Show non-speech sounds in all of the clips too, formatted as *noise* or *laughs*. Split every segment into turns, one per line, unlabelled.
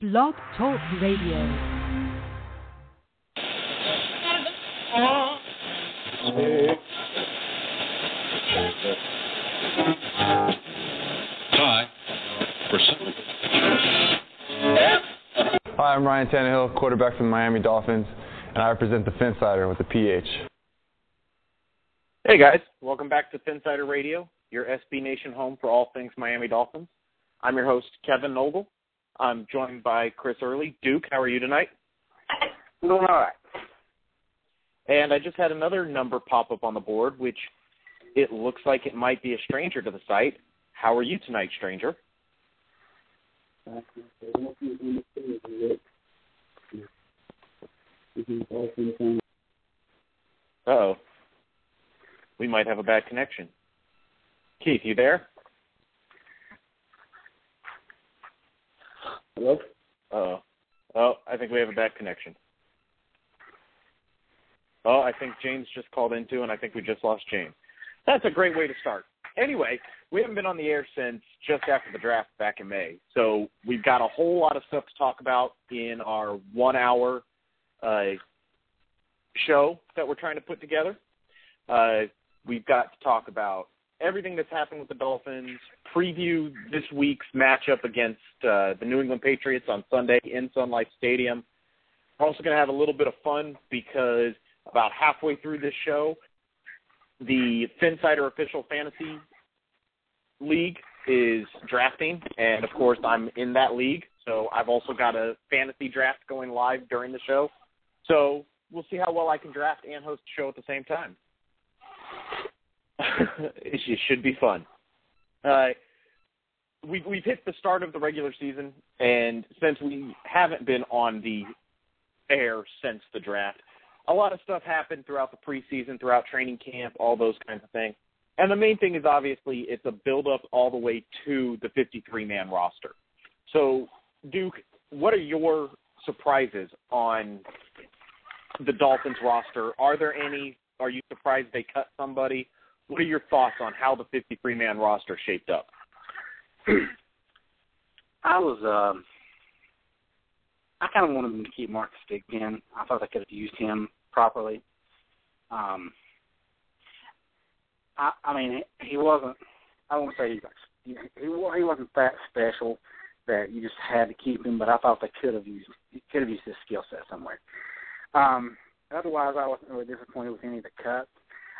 Blog Talk Radio.
Hi.
Hi, I'm Ryan Tannehill, quarterback for the Miami Dolphins, and I represent the Phinsider with the PH.
Hey guys, welcome back to Phinsider Radio, your SB Nation home for all things Miami Dolphins. I'm your host, Kevin Nogle. I'm joined by Chris Early. Duke, how are you tonight?
Doing all right.
And I just had another number pop up on the board, which it looks like it might be a stranger to the site. How are you tonight, stranger? oh. We might have a bad connection. Keith, you there?
Hello?
Oh. Oh, I think we have a bad connection. Oh, I think James just called into, and I think we just lost James. That's a great way to start. Anyway, we haven't been on the air since just after the draft back in May. So we've got a whole lot of stuff to talk about in our one hour uh, show that we're trying to put together. Uh, we've got to talk about everything that's happened with the Dolphins, preview this week's matchup against uh, the New England Patriots on Sunday in Sun Life Stadium. We're also going to have a little bit of fun because about halfway through this show, the Phinsider official fantasy league is drafting, and of course, I'm in that league. So I've also got a fantasy draft going live during the show. So we'll see how well I can draft and host the show at the same time. It should be fun. Uh, we've we've hit the start of the regular season, and since we haven't been on the air since the draft, a lot of stuff happened throughout the preseason, throughout training camp, all those kinds of things. And the main thing is obviously it's a build up all the way to the 53 man roster. So, Duke, what are your surprises on the Dolphins roster? Are there any? Are you surprised they cut somebody? What are your thoughts on how the 53 man roster shaped up?
I was um I kind of wanted them to keep Marcus Thigpen. I thought they could have used him properly. Um I I mean he wasn't I won't say he's like he he wasn't that special that you just had to keep him, but I thought they could have used could have used his skill set somewhere. Um otherwise I wasn't really disappointed with any of the cuts.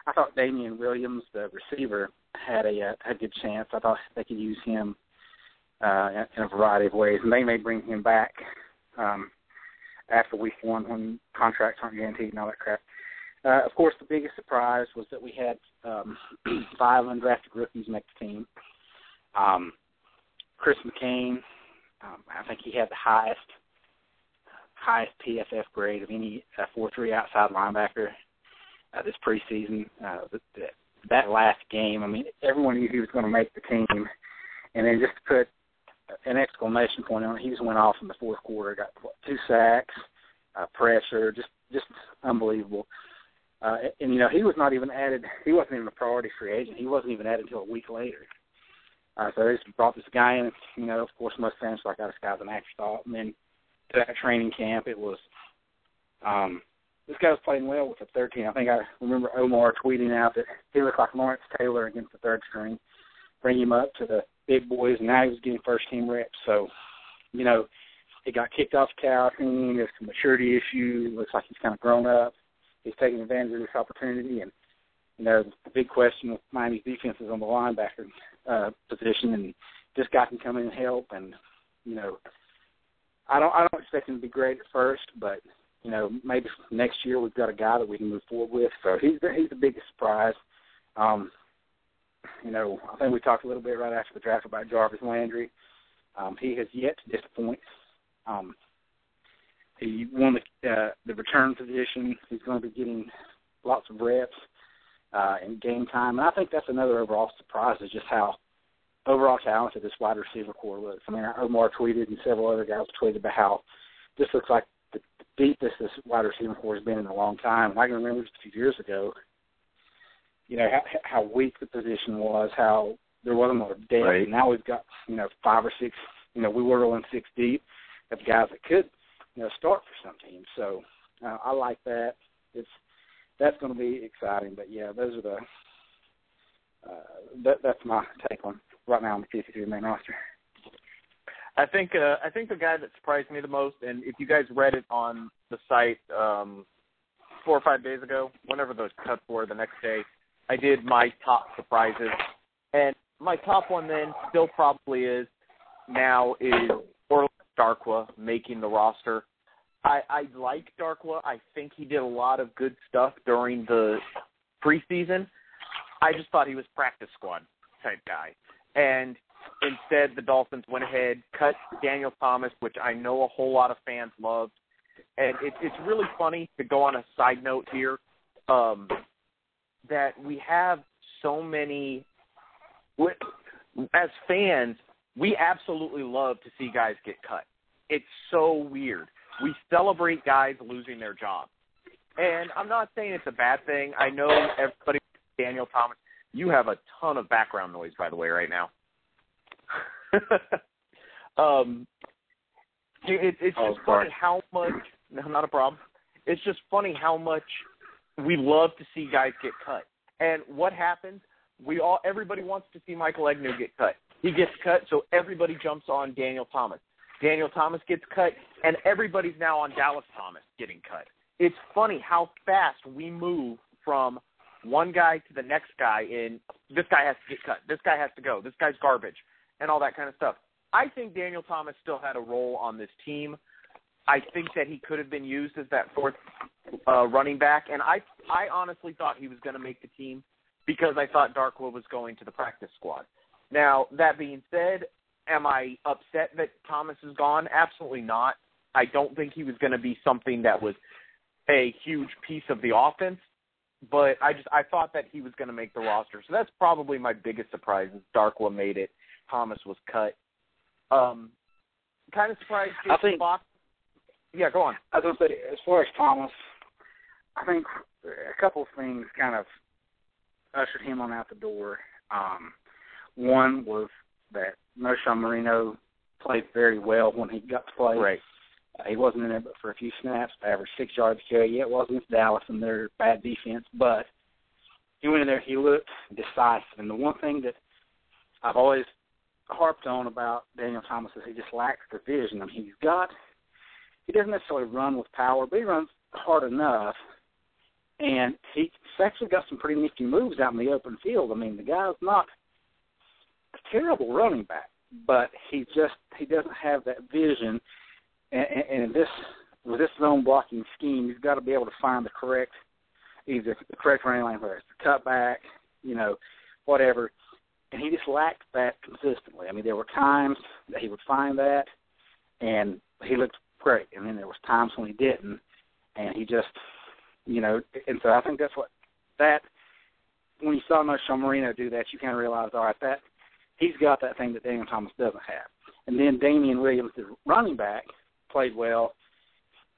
I thought Damien Williams, the receiver, had a uh, a good chance. I thought they could use him uh, in a variety of ways, and they may bring him back um, after week one when contracts aren't guaranteed and all that crap. Uh, of course, the biggest surprise was that we had um, *clears throat* five undrafted rookies make the team. Um, Chris McCain, um, I think he had the highest highest PFF grade of any uh, four three outside linebacker uh, this preseason. Uh, the, the, that last game, I mean, everyone knew he was going to make the team, and then just to put an exclamation point on it, he just went off in the fourth quarter. Got what, two sacks, uh, pressure, just just unbelievable. Uh, and you know, he was not even added. He wasn't even a priority free agent. He wasn't even added until a week later. Uh, so they just brought this guy in. You know, of course, most fans like, "Oh, this guy's an afterthought." And then to that training camp, it was um, this guy was playing well with the third team. I think I remember Omar tweeting out that he looked like Lawrence Taylor against the third string. Bring him up to the big boys, and now he was getting first team reps. So, you know, he got kicked off team. There's some maturity issue. Looks like he's kind of grown up. He's taking advantage of this opportunity, and you know, the big question with Miami's defense is on the linebacker uh, position, and this guy can come in and help. And you know, I don't I don't expect him to be great at first, but you know, maybe next year we've got a guy that we can move forward with. So he's the, he's the biggest surprise. Um, you know, I think we talked a little bit right after the draft about Jarvis Landry. Um, he has yet to disappoint. Um, he won the uh, the return position. He's going to be getting lots of reps uh, in game time, and I think that's another overall surprise is just how overall talented this wide receiver core looks. I mean, Omar tweeted and several other guys tweeted about how this looks like the deepest this wide receiver core has been in a long time. I can remember just a few years ago, you know, how, how weak the position was, how there wasn't a lot of depth.
Right.
And now we've got, you know, five or six, you know, we were rolling six deep of guys that could, you know, start for some teams. So uh, I like that. It's that's going to be exciting. But yeah, those are the uh, that that's my take on right now on the 53 man roster.
I think uh, I think the guy that surprised me the most, and if you guys read it on the site um, four or five days ago, whenever those cuts were, the next day, I did my top surprises, and my top one then still probably is now is Orlando Darkwa making the roster. I, I like Darkwa. I think he did a lot of good stuff during the preseason. I just thought he was practice squad type guy. And instead, the Dolphins went ahead, cut Daniel Thomas, which I know a whole lot of fans loved. And it, it's really funny to go on a side note here um, that we have so many. As fans, we absolutely love to see guys get cut. It's so weird. We celebrate guys losing their job. And I'm not saying it's a bad thing. I know everybody, Daniel Thomas, you have a ton of background noise, by the way, right now. *laughs* um, it, it's
Oh,
just
sorry.
funny how much. No, not a problem. It's just funny how much we love to see guys get cut. And what happens? We all, everybody wants to see Michael Egnew get cut. He gets cut, so everybody jumps on Daniel Thomas. Daniel Thomas gets cut, and everybody's now on Dallas Thomas getting cut. It's funny how fast we move from one guy to the next guy in this guy has to get cut, this guy has to go, this guy's garbage, and all that kind of stuff. I think Daniel Thomas still had a role on this team. I think that he could have been used as that fourth uh, running back, and I I honestly thought he was going to make the team because I thought Darkwa was going to the practice squad. Now that being said, am I upset that Thomas is gone? Absolutely not. I don't think he was going to be something that was a huge piece of the offense, but I just I thought that he was going to make the roster. So that's probably my biggest surprise. Is Darkwa made it. Thomas was cut. Um, kind of surprised.
I think-
Fox. Yeah, go on.
I was to say, as far as Thomas, I think a couple of things kind of ushered him on out the door. Um, one was that Knowshon Moreno played very well when he got to play.
Right.
Uh, he wasn't in there but for a few snaps, averaged six yards a carry. Yeah, it wasn't Dallas and their bad defense, but he went in there. He looked decisive. And the one thing that I've always harped on about Daniel Thomas is he just lacks the vision. I mean, he's got he doesn't necessarily run with power, but he runs hard enough. And he's actually got some pretty nifty moves out in the open field. I mean, the guy's not a terrible running back, but he just he doesn't have that vision. And, and in this with this zone blocking scheme, he's got to be able to find the correct either the correct running lane, whether it's the cutback, you know, whatever. And he just lacked that consistently. I mean, there were times that he would find that, and he looked great. And then there was times when he didn't, and he just, you know, and so I think that's what that when you saw Knowshon Moreno do that, you kind of realized, all right, that he's got that thing that Daniel Thomas doesn't have. And then Damian Williams, the running back, played well,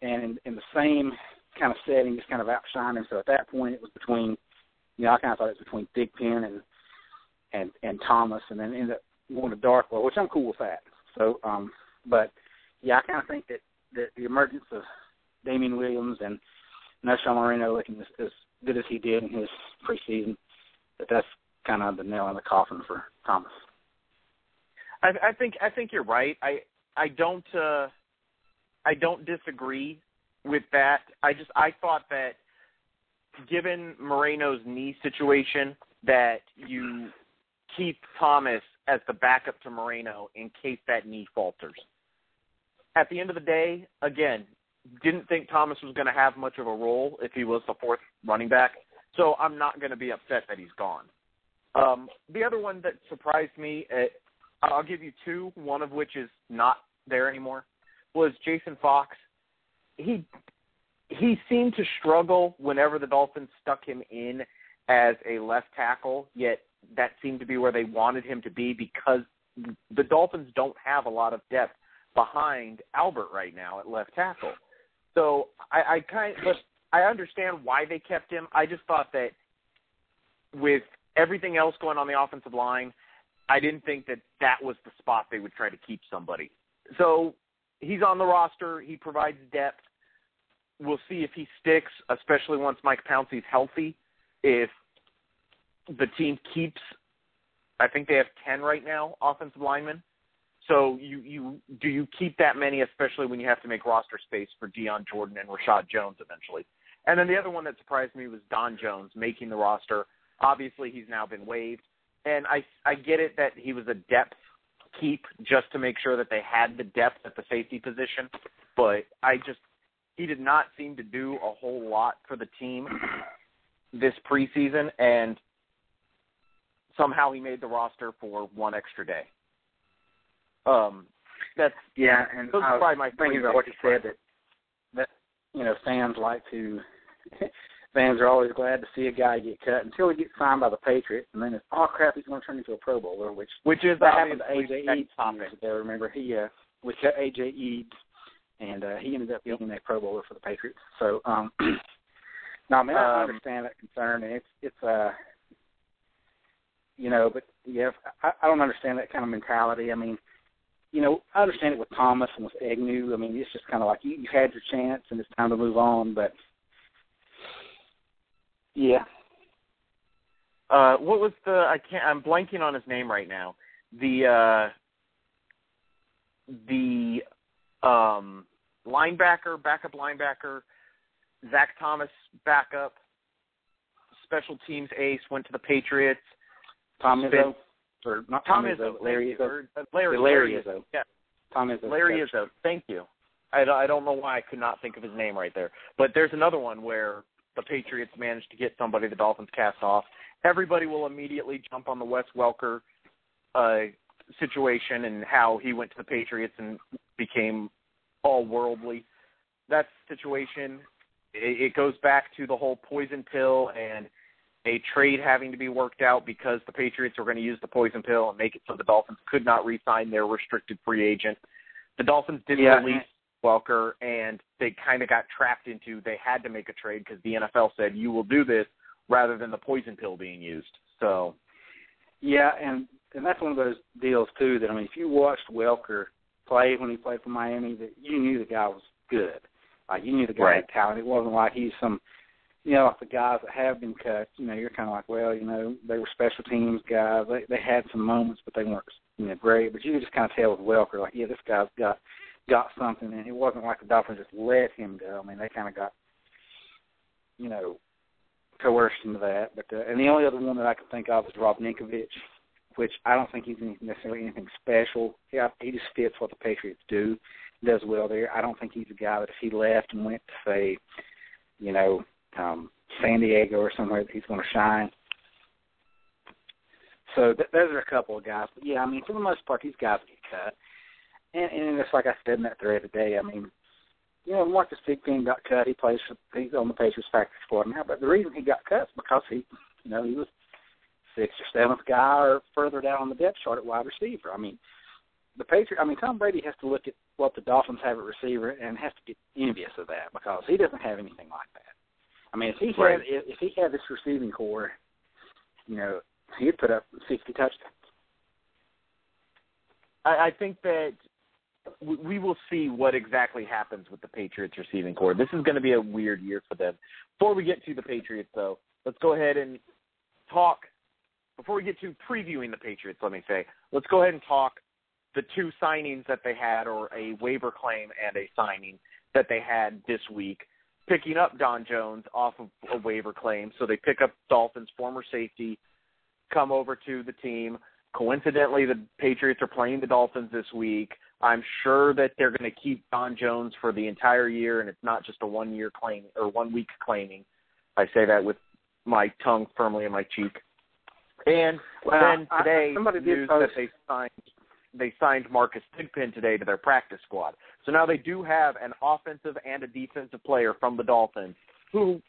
and in, in the same kind of setting, just kind of outshined him. So at that point, it was between, you know, I kind of thought it was between Thigpen and and and Thomas, and then ended up going to Darkwa, which I'm cool with that. So, um, but yeah, I kind of think that that the emergence of Damian Williams and Knowshon Moreno looking as, as good as he did in his preseason, that that's kind of the nail in the coffin for Thomas.
I, I think I think you're right. I I don't uh, I don't disagree with that. I just I thought that given Moreno's knee situation, that you keep Thomas as the backup to Moreno in case that knee falters. At the end of the day, again, didn't think Thomas was going to have much of a role if he was the fourth running back. So I'm not going to be upset that he's gone. Um, the other one that surprised me, uh, I'll give you two, one of which is not there anymore, was Jason Fox. he he seemed to struggle whenever the Dolphins stuck him in as a left tackle, yet that seemed to be where they wanted him to be because the Dolphins don't have a lot of depth behind Albert right now at left tackle. So I, I kind but I understand why they kept him. I just thought that with everything else going on the offensive line, I didn't think that that was the spot they would try to keep somebody. So he's on the roster. He provides depth. We'll see if he sticks, especially once Mike Pouncey's healthy. If the team keeps, I think they have ten right now offensive linemen. So you you do you keep that many, especially when you have to make roster space for Dion Jordan and Reshad Jones eventually. And then the other one that surprised me was Don Jones making the roster. Obviously, he's now been waived, and I I get it that he was a depth keep just to make sure that they had the depth at the safety position, but I just he did not seem to do a whole lot for the team this preseason, and somehow he made the roster for one extra day. Um, that's
yeah, and
those
I
are probably my
thinking about what you said that that you know fans like to *laughs* fans are always glad to see a guy get cut until he gets signed by the Patriots, and then it's oh crap, he's going to turn into a Pro Bowler, which
which is
that happened to AJ Eads years ago. Remember he uh, we cut AJ Eads, and uh, he ended up being a Pro Bowler for the Patriots. So um, *clears throat* no, man, I
Um,
understand that concern, and it's it's uh you know, but yeah, I, I don't understand that kind of mentality. I mean, you know, I understand it with Thomas and with Egnew. I mean, it's just kind of like you you had your chance and it's time to move on. But yeah,
Uh, what was the? I can't. I'm blanking on his name right now. The uh, the um, linebacker, backup linebacker, Zach Thomas, backup, special teams ace, went to the Patriots.
Tom Izzo or not
Tom
Tom,
Izzo,
Izzo, Larry. Izzo,
Or, Larry,
Larry Izzo.
Yeah,
Tom Izzo,
Larry
coach.
Izzo. Thank you. I don't, I don't know why I could not think of his name right there. But there's another one where the Patriots managed to get somebody the Dolphins cast off. Everybody will immediately jump on the Wes Welker uh, situation and how he went to the Patriots and became all worldly. That situation, it, it goes back to the whole poison pill and a trade having to be worked out because the Patriots were going to use the poison pill and make it so the Dolphins could not re-sign their restricted free agent. The Dolphins didn't
Yeah.
release Welker, and they kind of got trapped into they had to make a trade because the NFL said you will do this rather than the poison pill being used. So
Yeah, and and that's one of those deals too. That I mean, if you watched Welker play when he played for Miami, that you knew the guy was good. Like you knew the guy
Right.
had talent. It wasn't like he's some, you know, like the guys that have been cut. You know, you're kind of like, well, you know, they were special teams guys. They they had some moments, but they weren't, you know, great. But you could just kind of tell with Welker, like, yeah, this guy's got got something, and it wasn't like the Dolphins just let him go. I mean, they kind of got, you know, coerced into that. But uh, and the only other one that I can think of is Rob Ninkovich, which I don't think he's necessarily anything special. Yeah, he just fits what the Patriots do, does well there. I don't think he's a guy that if he left and went to say, you know, um, San Diego or somewhere that he's going to shine. So th- those are a couple of guys. But yeah, I mean, for the most part, these guys get cut. And, and it's like I said in that thread today. I mean, you know, Marcus Thigpen got cut. He plays. For, he's on the Patriots practice squad now. But the reason he got cut is because he, you know, he was sixth or seventh guy or further down on the depth chart at wide receiver. I mean, the Patriot. I mean, Tom Brady has to look at what the Dolphins have at receiver and has to get envious of that because he doesn't have anything like that. I mean, if he
Right.
had if, if he had this receiving core, you know, he'd put up sixty touchdowns.
I, I think that we, we will see what exactly happens with the Patriots receiving core. This is going to be a weird year for them. Before we get to the Patriots, though, let's go ahead and talk. Before we get to previewing the Patriots, let me say, let's go ahead and talk the two signings that they had, or a waiver claim and a signing that they had this week. Picking up Don Jones off of a waiver claim, so they pick up Dolphins former safety, come over to the team. Coincidentally, the Patriots are playing the Dolphins this week. I'm sure that they're going to keep Don Jones for the entire year, and it's not just a one year claim or one week claiming. I say that with my tongue firmly in my cheek. And
Well,
then
I-
today,
somebody did
news
post-
that they signed they signed Marcus Thigpen today to their practice squad. So now they do have an offensive and a defensive player from the Dolphins who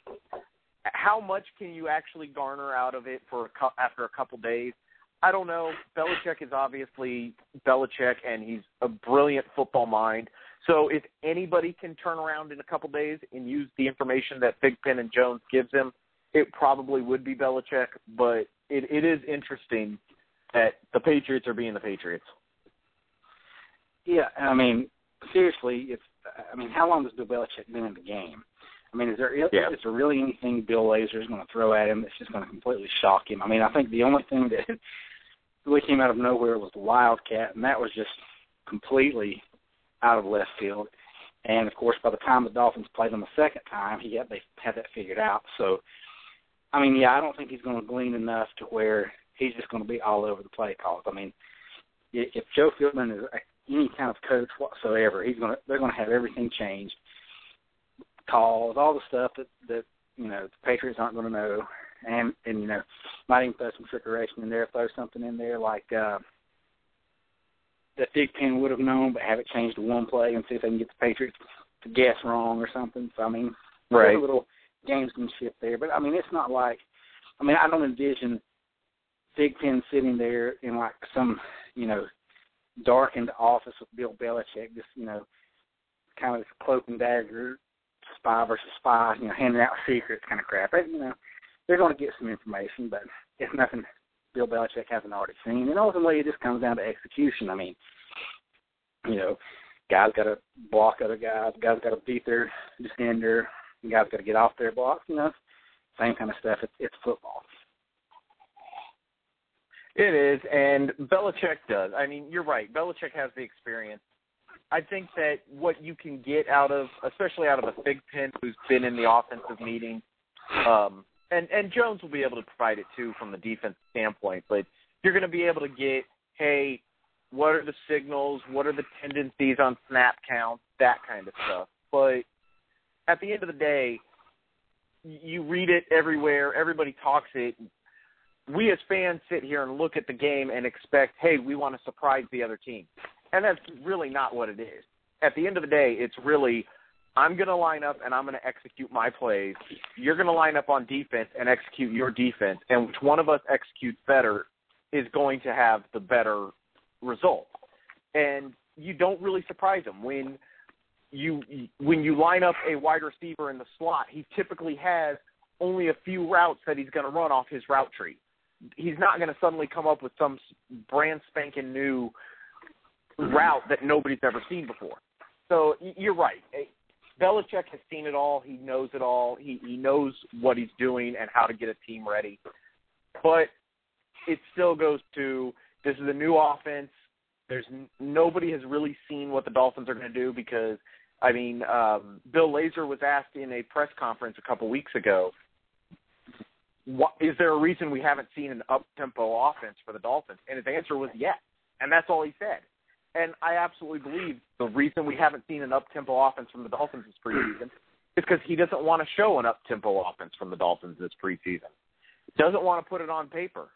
how much can you actually garner out of it for a, after a couple days? I don't know. Belichick is obviously Belichick, and he's a brilliant football mind. So if anybody can turn around in a couple days and use the information that Thigpen and Jones gives him, it probably would be Belichick. But it, it is interesting that the Patriots are being the Patriots.
Yeah, I mean, seriously, it's. I mean, how long has Bill Belichick been in the game? I mean, is there yeah. is there really anything Bill Lazor is going to throw at him that's just going to completely shock him? I mean, I think the only thing that *laughs* really came out of nowhere was the Wildcat, and that was just completely out of left field. And of course, by the time the Dolphins played them the second time, he had they had that figured out. So, I mean, yeah, I don't think he's going to glean enough to where he's just going to be all over the play calls. I mean, if Joe Philbin is any kind of coach whatsoever, he's going to they're going to have everything changed, calls, all the stuff that that you know the Patriots aren't going to know, and and you know might even throw some trickery in there, throw something in there like. uh that Thigpen would have known, but have it changed to one play and see if they can get the Patriots to guess wrong or something. So I mean,
right.
a little gamesmanship there, but I mean, it's not like. I mean, I don't envision Thigpen sitting there in like some, you know, darkened office with Bill Belichick, just you know, kind of this cloak and dagger, spy versus spy, you know, handing out secrets kind of crap. You know, they're going to get some information, but it's nothing Bill Belichick hasn't already seen. And ultimately, it just comes down to execution. I mean, you know, guys got to block other guys, guys got to beat their defender, guys got to get off their blocks. You know, same kind of stuff. It's, it's football.
It is, and Belichick does. I mean, you're right. Belichick has the experience. I think that what you can get out of, especially out of a Thigpen who's been in the offensive meeting, um, and and Jones will be able to provide it too from the defense standpoint. But you're going to be able to get, hey, what are the signals? What are the tendencies on snap count? That kind of stuff. But at the end of the day, you read it everywhere. Everybody talks it. We as fans sit here and look at the game and expect, hey, we want to surprise the other team, and that's really not what it is. At the end of the day, it's really I'm going to line up and I'm going to execute my plays. You're going to line up on defense and execute your defense. And which one of us executes better is going to have the better result. And you don't really surprise them when you when you line up a wide receiver in the slot. He typically has only a few routes that he's going to run off his route tree. He's not going to suddenly come up with some brand spanking new route that nobody's ever seen before. So you're right. Belichick has seen it all. He knows it all. He he knows what he's doing and how to get a team ready. But it still goes to this is a new offense. There's nobody has really seen what the Dolphins are going to do because I mean, um, Bill Lazor was asked in a press conference a couple weeks ago, what, is there a reason we haven't seen an up tempo offense for the Dolphins? And his answer was yes, and that's all he said. And I absolutely believe the reason we haven't seen an up tempo offense from the Dolphins this preseason is because he doesn't want to show an up tempo offense from the Dolphins this preseason. Doesn't want to put it on paper.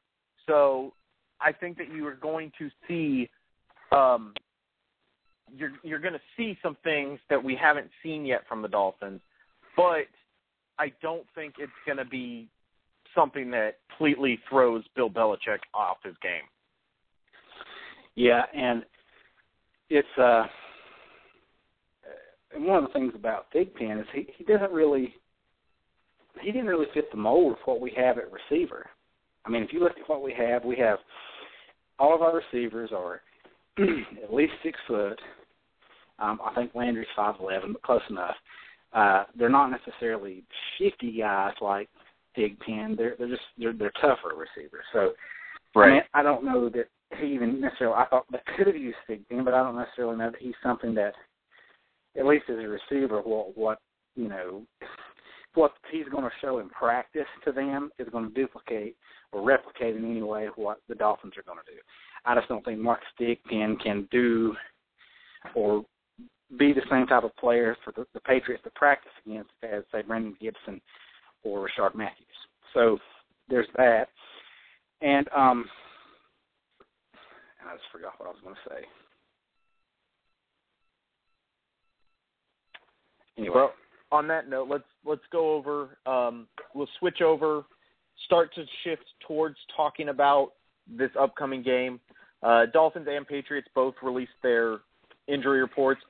So I think that you are going to see um, you're you're going to see some things that we haven't seen yet from the Dolphins, but I don't think it's going to be something that completely throws Bill Belichick off his game.
Yeah, and it's uh and one of the things about Thigpen is he he doesn't really he didn't really fit the mold of what we have at receiver. I mean, if you look at what we have, we have all of our receivers are *clears throat* at least six foot. Um, I think Landry's five eleven, but close enough. Uh, they're not necessarily shifty guys like Thigpen. They're they're just they're they're tougher receivers. So
right.
I, mean, I don't know that he even necessarily I thought that could have used Thigpen, but I don't necessarily know that he's something that at least as a receiver what what you know what he's going to show in practice to them is going to duplicate or replicate in any way what the Dolphins are going to do. I just don't think Mark Thigpen can do or be the same type of player for the, the Patriots to practice against as say Brandon Gibson or Rishard Matthews. So there's that. And um I just forgot what I was going to say. Anyway.
Well, on that note, let's let's go over. Um, we'll switch over, start to shift towards talking about this upcoming game. Uh, Dolphins and Patriots both released their injury reports.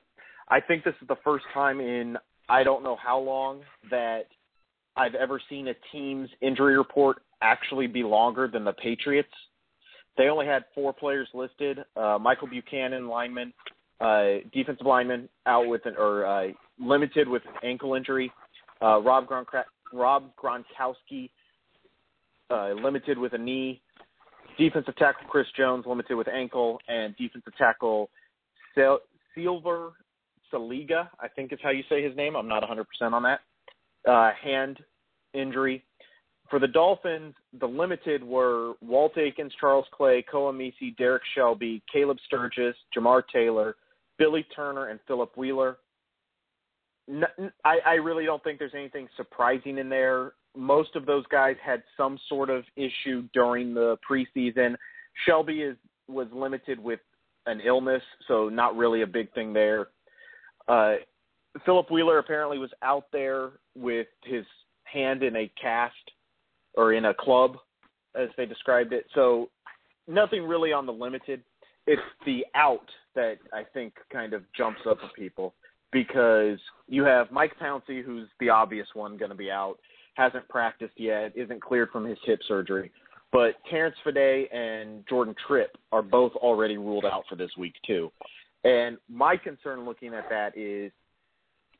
I think this is the first time in I don't know how long that I've ever seen a team's injury report actually be longer than the Patriots. They only had four players listed: uh, Michael Buchanan, lineman, uh, defensive lineman, out with an or uh, limited with ankle injury. Uh, Rob Gronk- Rob Gronkowski, uh, limited with a knee. Defensive tackle Chris Jones, limited with ankle, and defensive tackle Sil- Silver Saliga, I think is how you say his name. I'm not 100% on that. Uh, hand injury. For the Dolphins, the limited were Walt Aikens, Charles Clay, Koa Misi, Derrick Shelby, Caleb Sturgis, Jamar Taylor, Billy Turner, and Philip Wheeler. I, I really don't think there's anything surprising in there. Most of those guys had some sort of issue during the preseason. Shelby is was limited with an illness, so not really a big thing there. Uh, Philip Wheeler apparently was out there with his hand in a cast or in a club, as they described it. So nothing really on the limited. It's the out that I think kind of jumps up for people because you have Mike Pouncey, who's the obvious one going to be out, hasn't practiced yet, isn't cleared from his hip surgery. But Terrence Fede and Jordan Tripp are both already ruled out for this week too. And my concern looking at that is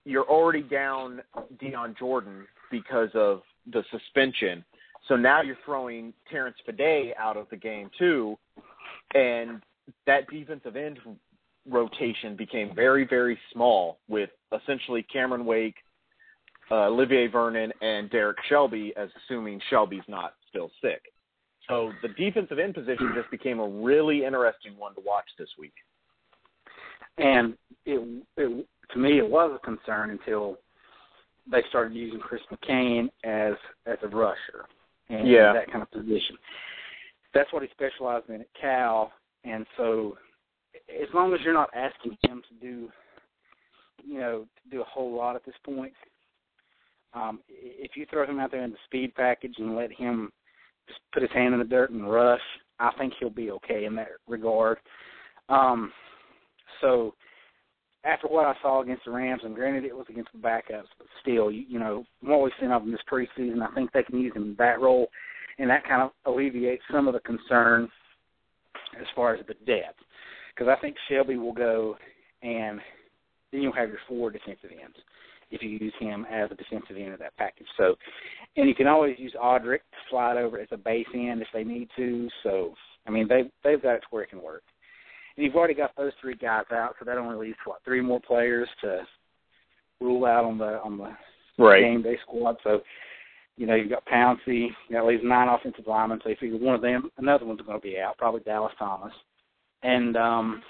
you're already down Dion Jordan because of the suspension. So now you're throwing Terrence Fede out of the game too, and that defensive end rotation became very, very small with essentially Cameron Wake, uh, Olivier Vernon, and Derrick Shelby, as assuming Shelby's not still sick. So the defensive end position just became a really interesting one to watch this week.
And it, it to me, it was a concern until they started using Chris McCain as as a rusher and
yeah.
that kind of position. That's what he specialized in at Cal, and so as long as you're not asking him to do, you know, to do a whole lot at this point, um, if you throw him out there in the speed package and let him just put his hand in the dirt and rush, I think he'll be okay in that regard. Um, so after what I saw against the Rams, and granted it was against the backups, but still, you, you know, what we've seen of him this preseason, I think they can use him in that role, and that kind of alleviates some of the concern as far as the depth. Because I think Shelby will go, and then you'll have your four defensive ends if you use him as a defensive end of that package. So, and you can always use Odrick to slide over as a base end if they need to. So, I mean, they they've got it to where it can work. And you've already got those three guys out, so that only leaves what three more players to rule out on the on the
right.
game day squad. So, you know, you've got Pouncey, that leaves nine offensive linemen. So if you figure one of them, another one's going to be out, probably Dallas Thomas, and um,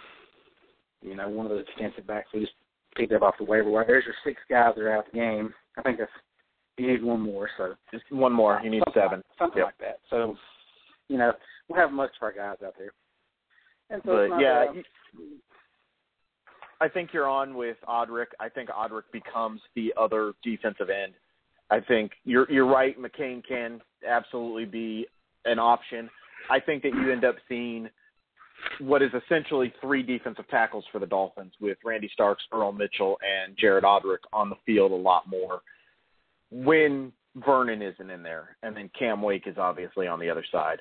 you know, one of the defensive backs who just picked up off the waiver wire. There's your six guys that are out the game. I think that's you need one more. So
just one more. You need
something
seven.
Like, something
yep.
like that. So, you know, we'll have most of our guys out there. And so
but yeah,
uh,
I think you're on with Odrick. I think Odrick becomes the other defensive end. I think you're you're right. McCain can absolutely be an option. I think that you end up seeing what is essentially three defensive tackles for the Dolphins with Randy Starks, Earl Mitchell, and Jared Odrick on the field a lot more when Vernon isn't in there, and then Cam Wake is obviously on the other side.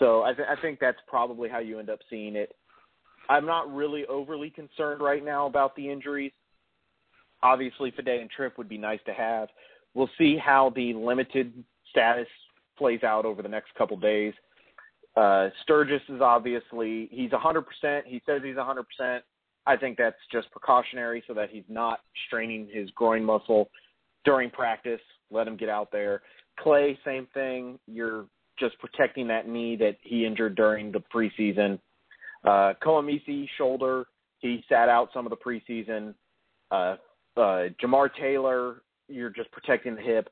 So I, th- I think that's probably how you end up seeing it. I'm not really overly concerned right now about the injuries. Obviously, Fede and Tripp would be nice to have. We'll see how the limited status plays out over the next couple days. Uh, Sturgis is obviously he's 100%. He says he's 100%. I think that's just precautionary so that he's not straining his groin muscle during practice. Let him get out there. Clay, same thing. You're just protecting that knee that he injured during the preseason. Uh, Koa Misi shoulder, he sat out some of the preseason. Uh, uh, Jamar Taylor, you're just protecting the hip.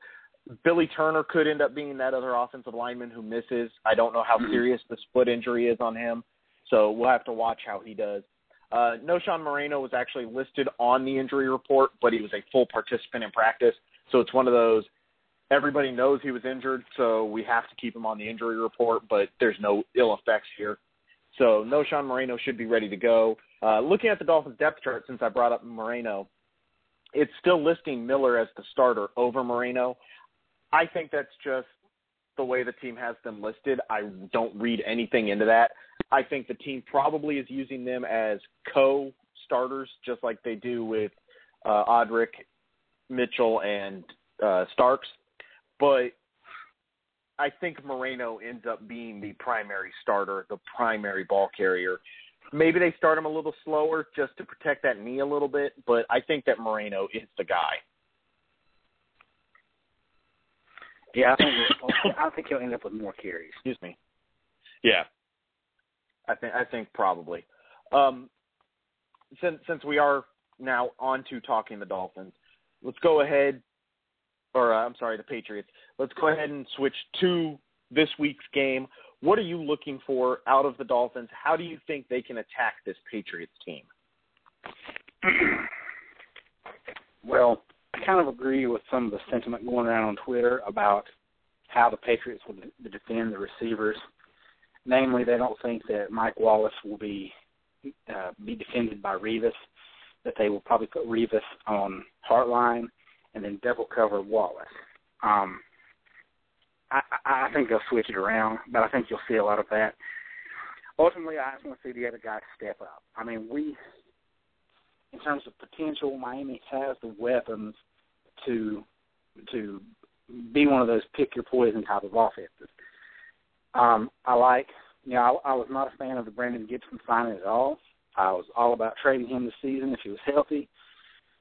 Billy Turner could end up being that other offensive lineman who misses. I don't know how serious the split injury is on him. So we'll have to watch how he does. Uh, Knowshon Moreno was actually listed on the injury report, but he was a full participant in practice. So it's one of those everybody knows he was injured, so we have to keep him on the injury report, but there's no ill effects here. So Knowshon Moreno should be ready to go. Uh, looking at the Dolphins depth chart, since I brought up Moreno, it's still listing Miller as the starter over Moreno. I think that's just the way the team has them listed. I don't read anything into that. I think the team probably is using them as co starters, just like they do with uh, Odrick, Mitchell, and uh, Starks. But I think Moreno ends up being the primary starter, the primary ball carrier. Maybe they start him a little slower just to protect that knee a little bit, but I think that Moreno is the guy.
Yeah, I think I think he'll end up with more carries.
Excuse me. Yeah, I think I think probably. Um, since since we are now on to talking the Dolphins, let's go ahead. Or uh, I'm sorry, the Patriots. Let's go ahead and switch to this week's game. What are you looking for out of the Dolphins? How do you think they can attack this Patriots team?
well, I kind of agree with some of the sentiment going around on Twitter about how the Patriots will defend the receivers. Namely, they don't think that Mike Wallace will be uh, be defended by Revis. That they will probably put Revis on Hartline and then double cover Wallace. Um, I, I think they'll switch it around, but I think you'll see a lot of that. Ultimately, I just want to see the other guys step up. I mean, we, in terms of potential, Miami has the weapons to to be one of those pick your poison type of offenses. Um, I like, you know, I, I was not a fan of the Brandon Gibson signing at all. I was all about trading him this season if he was healthy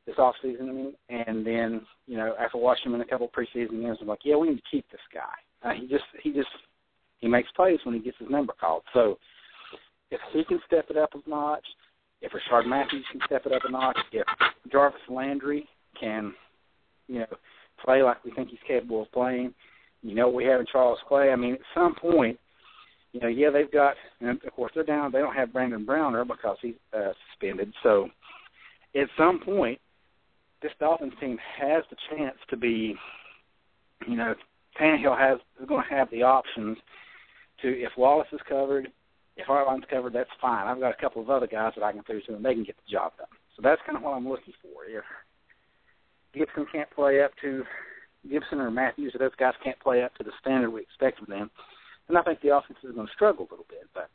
this off season. I mean, and then you know after watching him in a couple of preseason games, I'm like, yeah, we need to keep this guy. Uh, he just he just he makes plays when he gets his number called. So if he can step it up a notch, if Rishard Matthews can step it up a notch, if Jarvis Landry can, you know, play like we think he's capable of playing, you know, we have in Charles Clay. I mean, at some point, you know, yeah, they've got, and of course they're down. They don't have Brandon Browner because he's uh, suspended. So at some point, this Dolphins team has the chance to be, you know, Tannehill has is going to have the options to if Wallace is covered, if Hartline's covered, that's fine. I've got a couple of other guys that I can throw to and they can get the job done. So that's kind of what I'm looking for. If Gibson can't play up to Gibson or Matthews, or those guys can't play up to the standard we expect of them, then I think the offense is going to struggle a little bit. But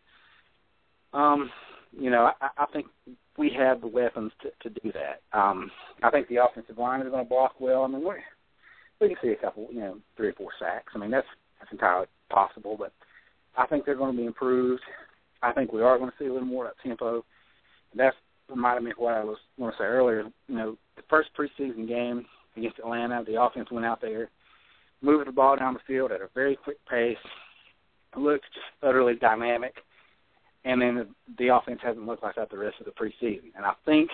um, you know, I, I think we have the weapons to, to do that. Um, I think the offensive line is going to block well. I mean, we we can see a couple, you know, three or four sacks. I mean, that's that's entirely possible, but I think they're going to be improved. I think we are going to see a little more of tempo. And that's reminded me of what I was going to say earlier. You know, the first preseason game against Atlanta, the offense went out there, moving the ball down the field at a very quick pace. Looked just utterly dynamic and then the, offense hasn't looked like that the rest of the preseason. And I think,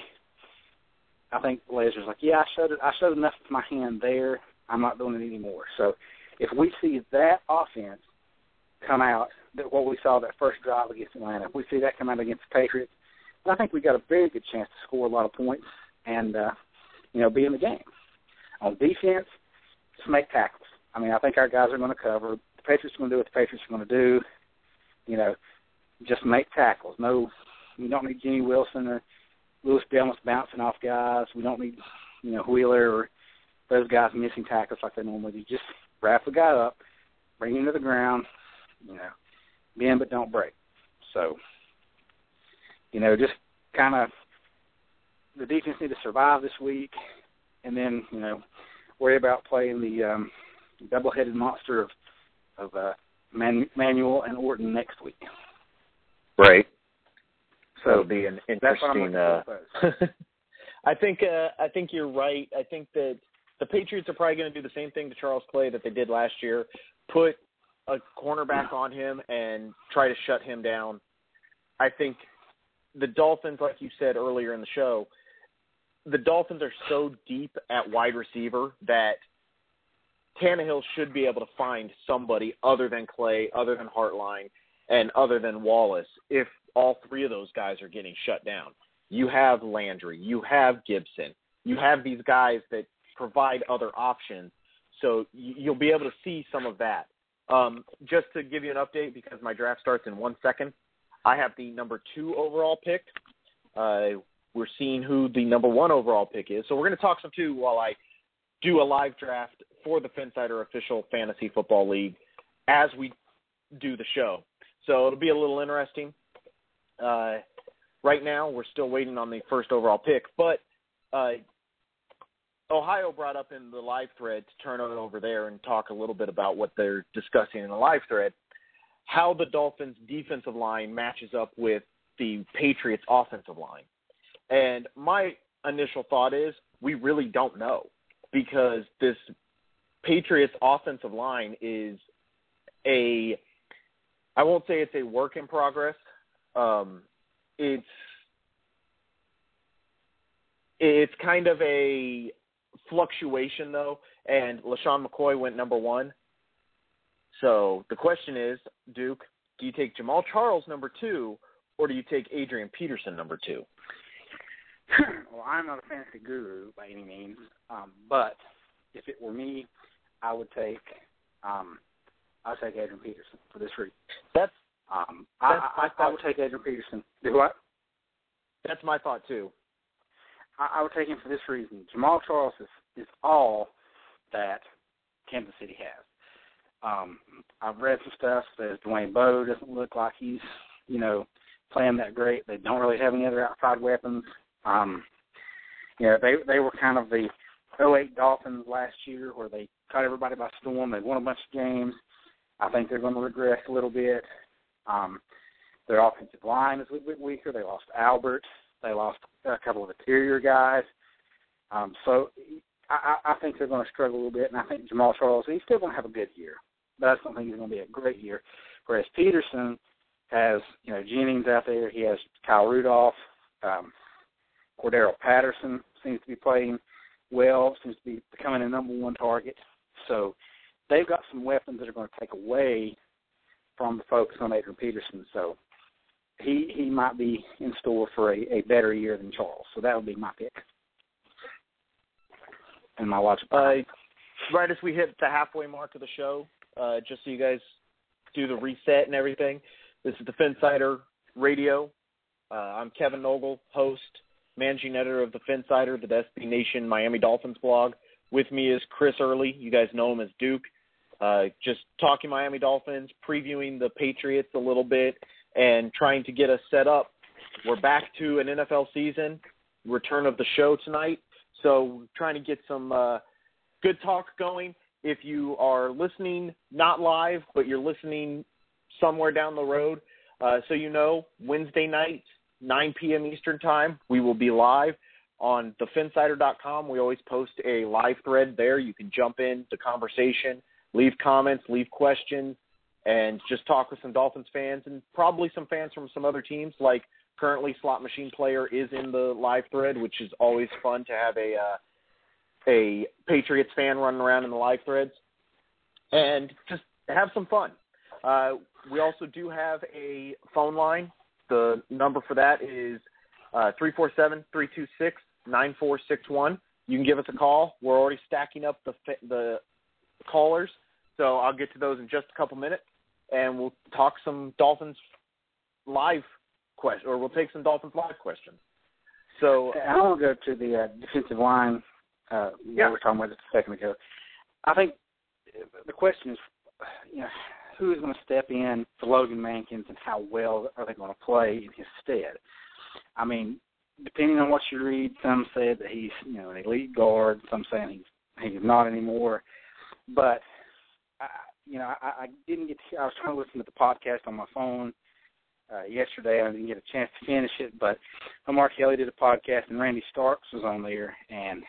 I think Lazor's like, yeah, I showed it. I showed enough of my hand there. I'm not doing it anymore. So if we see that offense come out, that what we saw that first drive against Atlanta, if we see that come out against the Patriots, I think we got a very good chance to score a lot of points and uh, you know be in the game. On defense, just make tackles. I mean, I think our guys are going to cover. The Patriots are going to do what the Patriots are going to do. You know, just make tackles. No, we don't need Jimmy Wilson or Louis Delmas bouncing off guys. We don't need, you know, Wheeler or those guys missing tackles like they normally do. Just wrap the guy up, bring him to the ground, you know, bend but don't break. So, you know, just kind of the defense need to survive this week, and then you know, worry about playing the um, double-headed monster of of uh, Man- Manuel and Orton next week.
Right. So it'll be an interesting. Uh, *laughs* I think uh, I think you're right. I think that the Patriots are probably going to do the same thing to Charles Clay that they did last year. Put a cornerback on him and try to shut him down. I think the Dolphins, like you said earlier in the show, the Dolphins are so deep at wide receiver that Tannehill should be able to find somebody other than Clay, other than Hartline, and other than Wallace, if all three of those guys are getting shut down. You have Landry, you have Gibson, you have these guys that provide other options. So you'll be able to see some of that. Um, just to give you an update, because my draft starts in one second, I have the number two overall pick. Uh, we're seeing who the number one overall pick is. So we're going to talk some too while I do a live draft for the Phinsider official fantasy football league as we do the show. So it'll be a little interesting. Uh, right now, we're still waiting on the first overall pick, but uh, Ohio brought up in the live thread to turn it over there and talk a little bit about what they're discussing in the live thread, how the Dolphins' defensive line matches up with the Patriots' offensive line. And my initial thought is we really don't know because this Patriots offensive line is a I won't say it's a work in progress. Um, it's it's kind of a fluctuation though, and LeSean McCoy went number one. So the question is, Duke, do you take Jamaal Charles number two, or do you take Adrian Peterson number two? *laughs*
well, I'm not a fantasy guru by any means, um, but if it were me, I would take um, I take Adrian Peterson for this reason.
That's
um, that's I, I, I would take Adrian Peterson. Do what?
That's my thought too.
I, I would take him for this reason. Jamaal Charles is, is all that Kansas City has. Um, I've read some stuff says Dwayne Bowe doesn't look like he's, you know, playing that great. They don't really have any other outside weapons. Um, you know, they they were kind of the 08 Dolphins last year where they caught everybody by storm. They won a bunch of games. I think they're going to regress a little bit. Um, their offensive line is a little bit weaker. They lost Albert. They lost a couple of interior guys. Um, so I, I think they're going to struggle a little bit, and I think Jamaal Charles, he's still going to have a good year. But I don't think he's going to be a great year. Whereas Peterson has, you know, Jennings out there. He has Kyle Rudolph. Um, Cordarrelle Patterson seems to be playing well, seems to be becoming a number one target. So they've got some weapons that are going to take away from the focus on Adrian Peterson. So he he might be in store for a, a better year than Charles. So that would be my pick. And my watch.
Uh, right as we hit the halfway mark of the show, uh, just so you guys do the reset and everything. This is the Phinsider Radio. Uh, I'm Kevin Nogle, host, managing editor of the Phinsider, the SB Nation Miami Dolphins blog. With me is Chris Early. You guys know him as Duke. Uh, just talking Miami Dolphins, previewing the Patriots a little bit, and trying to get us set up. We're back to an NFL season, return of the show tonight. So trying to get some uh, good talk going. If you are listening, not live, but you're listening somewhere down the road, uh, so you know, Wednesday night, 9 p.m. Eastern Time, we will be live on thephinsider.com. We always post a live thread there. You can jump in the conversation, leave comments, leave questions, and just talk with some Dolphins fans and probably some fans from some other teams. Like currently, Slot Machine Player is in the live thread, which is always fun to have a uh, a Patriots fan running around in the live threads, and just have some fun. Uh, we also do have a phone line. The number for that is uh, three four seven three two six nine four six one. You can give us a call. We're already stacking up the the callers, so I'll get to those in just a couple minutes and we'll talk some Dolphins live question, or we'll take some Dolphins live questions. So
I want to go to the uh, defensive line. Uh,
yeah,
we were talking about just a second ago. I think the question is, you know, who is going to step in for Logan Mankins, and how well are they going to play in his stead? I mean, depending on what you read, some said that he's you know an elite guard. Some saying he's he's not anymore. But I, you know, I, I didn't get. To, I was trying to listen to the podcast on my phone uh, yesterday. I didn't get a chance to finish it, but Omar Kelly did a podcast, and Randy Starks was on there, and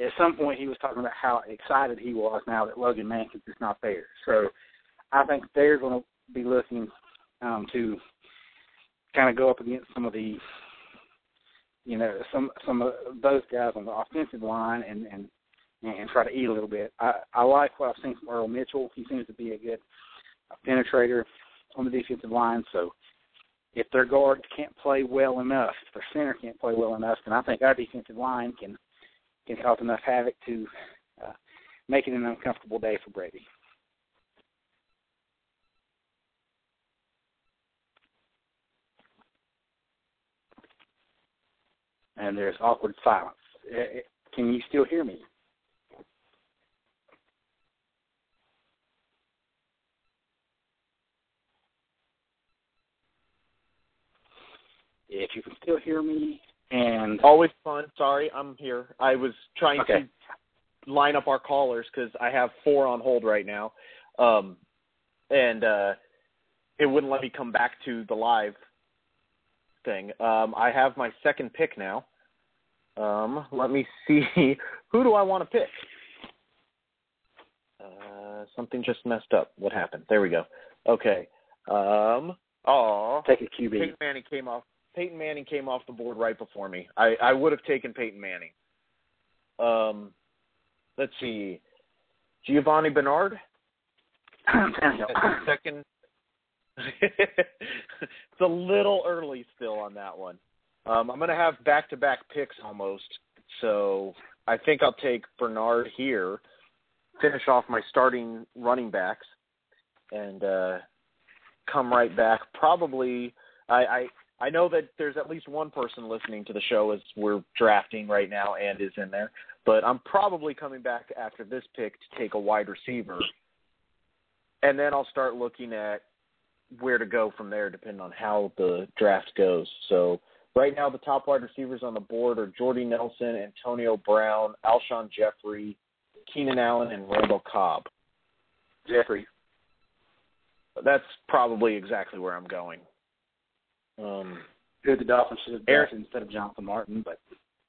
at some point he was talking about how excited he was now that Logan Mankins is not there. So I think they're going to be looking um, to kind of go up against some of the, you know, some some of those guys on the offensive line and and and try to eat a little bit. I, I like what I've seen from Earl Mitchell. He seems to be a good penetrator on the defensive line. So if their guard can't play well enough, if their center can't play well enough, then I think our defensive line can can cause enough havoc to uh, make it an uncomfortable day for Brady. And there's awkward silence. Uh, can you still hear me? If you can still hear me, and
always fun. Sorry, I'm here. I was trying
okay.
to line up our callers because I have four on hold right now, um, and uh, it wouldn't let me come back to the live thing. Um, I have my second pick now. Um, let me see. *laughs* Who do I want to pick? Uh, something just messed up. What happened? There we go. Okay. Um, oh,
take a QB.
Peyton Manning came off. Peyton Manning came off the board right before me. I, I would have taken Peyton Manning. Um, let's see. Giovani Bernard. second. *laughs* it's a little early still on that one. Um, I'm going to have back-to-back picks almost, so I think I'll take Bernard here, finish off my starting running backs, and uh, come right back. Probably, I, I I know that there's at least one person listening to the show as we're drafting right now and is in there, but I'm probably coming back after this pick to take a wide receiver, and then I'll start looking at where to go from there, depending on how the draft goes. So Right now, the top wide receivers on the board are Jordy Nelson, Antonio Brown, Alshon Jeffery, Keenan Allen, and Randall Cobb.
Jeffery.
That's probably exactly where I'm going. Um,
Who the Dolphins should have drafted instead of Jonathan Martin, but.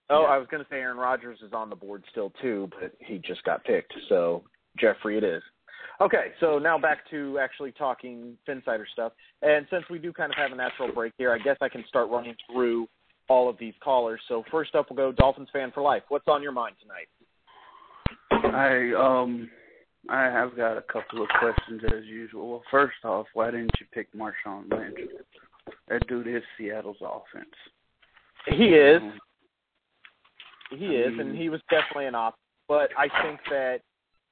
Oh,
yeah.
I was going to say Aaron Rodgers is on the board still too, but he just got picked. So Jeffery it is. Okay, so now back to actually talking Phinsider stuff. And since we do kind of have a natural break here, I guess I can start running through all of these callers. So first up, we'll go Dolphins fan for life. What's on your mind tonight?
I um I have got a couple of questions as usual. Well, first off, why didn't you pick Marshawn Lynch? That dude is Seattle's offense.
He is. Um, he is, and he was definitely an op. But I think that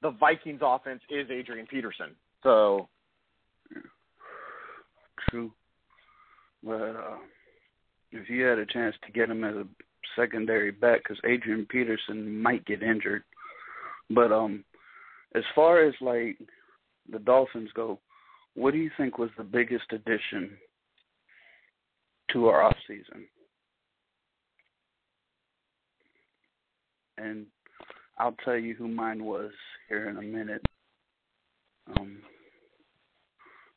the Vikings offense is Adrian Peterson. So
true. But uh, if you had a chance to get him as a secondary back, because Adrian Peterson might get injured. But um, as far as like the Dolphins go, what do you think was the biggest addition to our off season? And I'll tell you who mine was here in a minute. Um,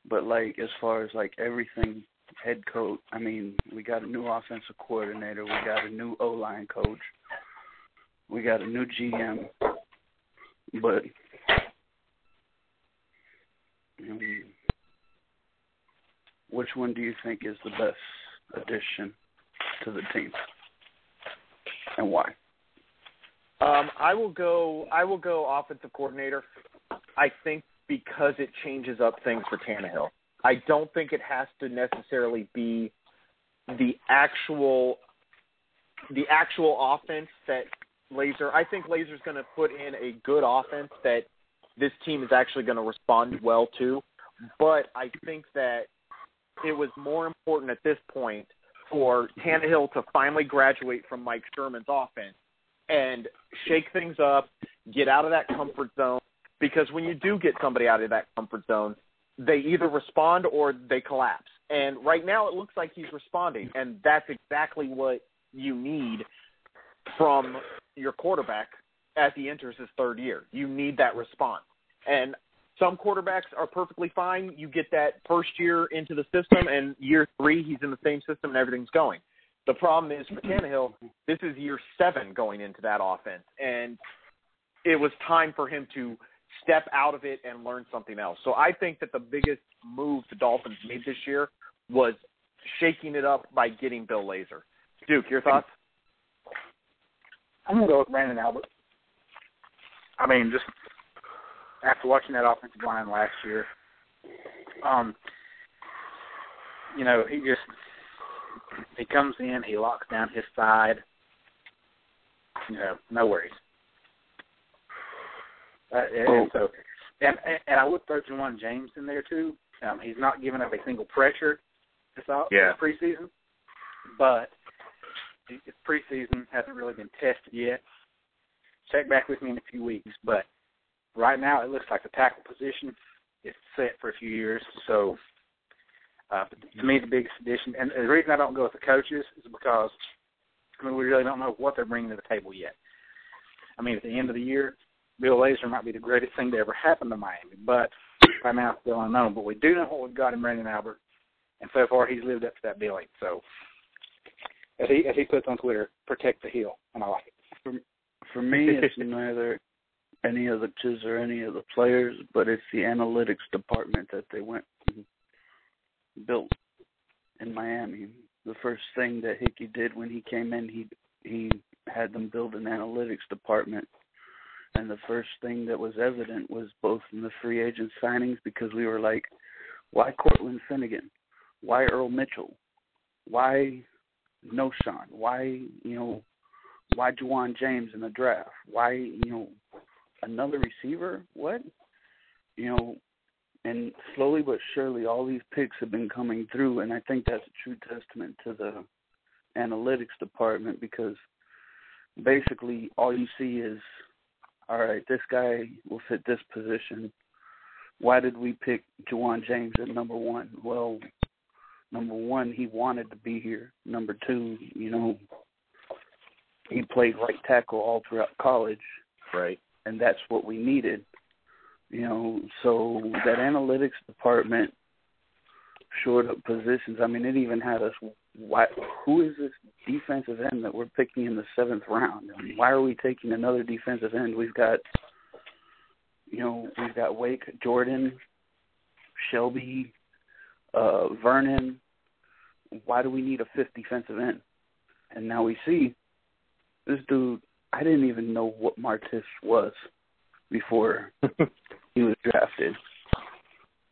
but like as far as like everything head coach, I mean, we got a new offensive coordinator, we got a new O line coach, we got a new GM, but um, which one do you think is the best addition to the team, and why?
Um, I will go. I will go offensive coordinator. I think because it changes up things for Tannehill. I don't think it has to necessarily be the actual the actual offense that Lazor. I think Lazor's going to put in a good offense that this team is actually going to respond well to. But I think that it was more important at this point for Tannehill to finally graduate from Mike Sherman's offense and shake things up, get out of that comfort zone. Because when you do get somebody out of that comfort zone, they either respond or they collapse. And right now, it looks like he's responding, and that's exactly what you need from your quarterback as he enters his third year. You need that response. And some quarterbacks are perfectly fine. You get that first year into the system, and year three, he's in the same system, and everything's going. The problem is for Tannehill, this is year seven going into that offense, and it was time for him to step out of it and learn something else. So I think that the biggest move the Dolphins made this year was shaking it up by getting Bill Lazor. Duke, your thoughts?
I'm gonna go with Branden Albert. I mean, just after watching that offensive line last year, um, you know, he just He comes in, he locks down his side. You know, no worries. Uh, and, and so, and and I would throw Ja'Wuan James in there too. Um, he's not giving up a single pressure this off
Yeah.
this preseason, but his preseason hasn't really been tested yet. Check back with me in a few weeks, but right now it looks like the tackle position is set for a few years. So, uh, to me, the biggest addition, and the reason I don't go with the coaches is because I mean we really don't know what they're bringing to the table yet. I mean, at the end of the year, Bill Lazor might be the greatest thing to ever happen to Miami, but right now it's still unknown. But we do know what we've got in Branden Albert, and so far he's lived up to that billing. So, as he as he puts on Twitter, protect the heel, and I like it.
For me, it's *laughs* neither any of the kids or any of the players, but it's the analytics department that they went and built in Miami. The first thing that Hickey did when he came in, he he had them build an analytics department. And the first thing that was evident was both in the free agent signings because we were like, why Cortland Finnegan? Why Earl Mitchell? Why no Sean? Why, you know, why Ja'Wuan James in the draft? Why, you know, another receiver? What? You know, and slowly but surely all these picks have been coming through and I think that's a true testament to the analytics department because basically all you see is all right, this guy will fit this position. Why did we pick Ja'Wuan James at number one? Well, number one, he wanted to be here. Number two, you know, he played right tackle all throughout college,
Right.
And that's what we needed. You know, so that analytics department shored up positions. I mean, it even had us. Why? Who is this defensive end that we're picking in the seventh round? I mean, why are we taking another defensive end? We've got, you know, we've got Wake, Jordan, Shelby, uh, Vernon. Why do we need a fifth defensive end? And now we see this dude. I didn't even know what Marist was before *laughs* he was drafted.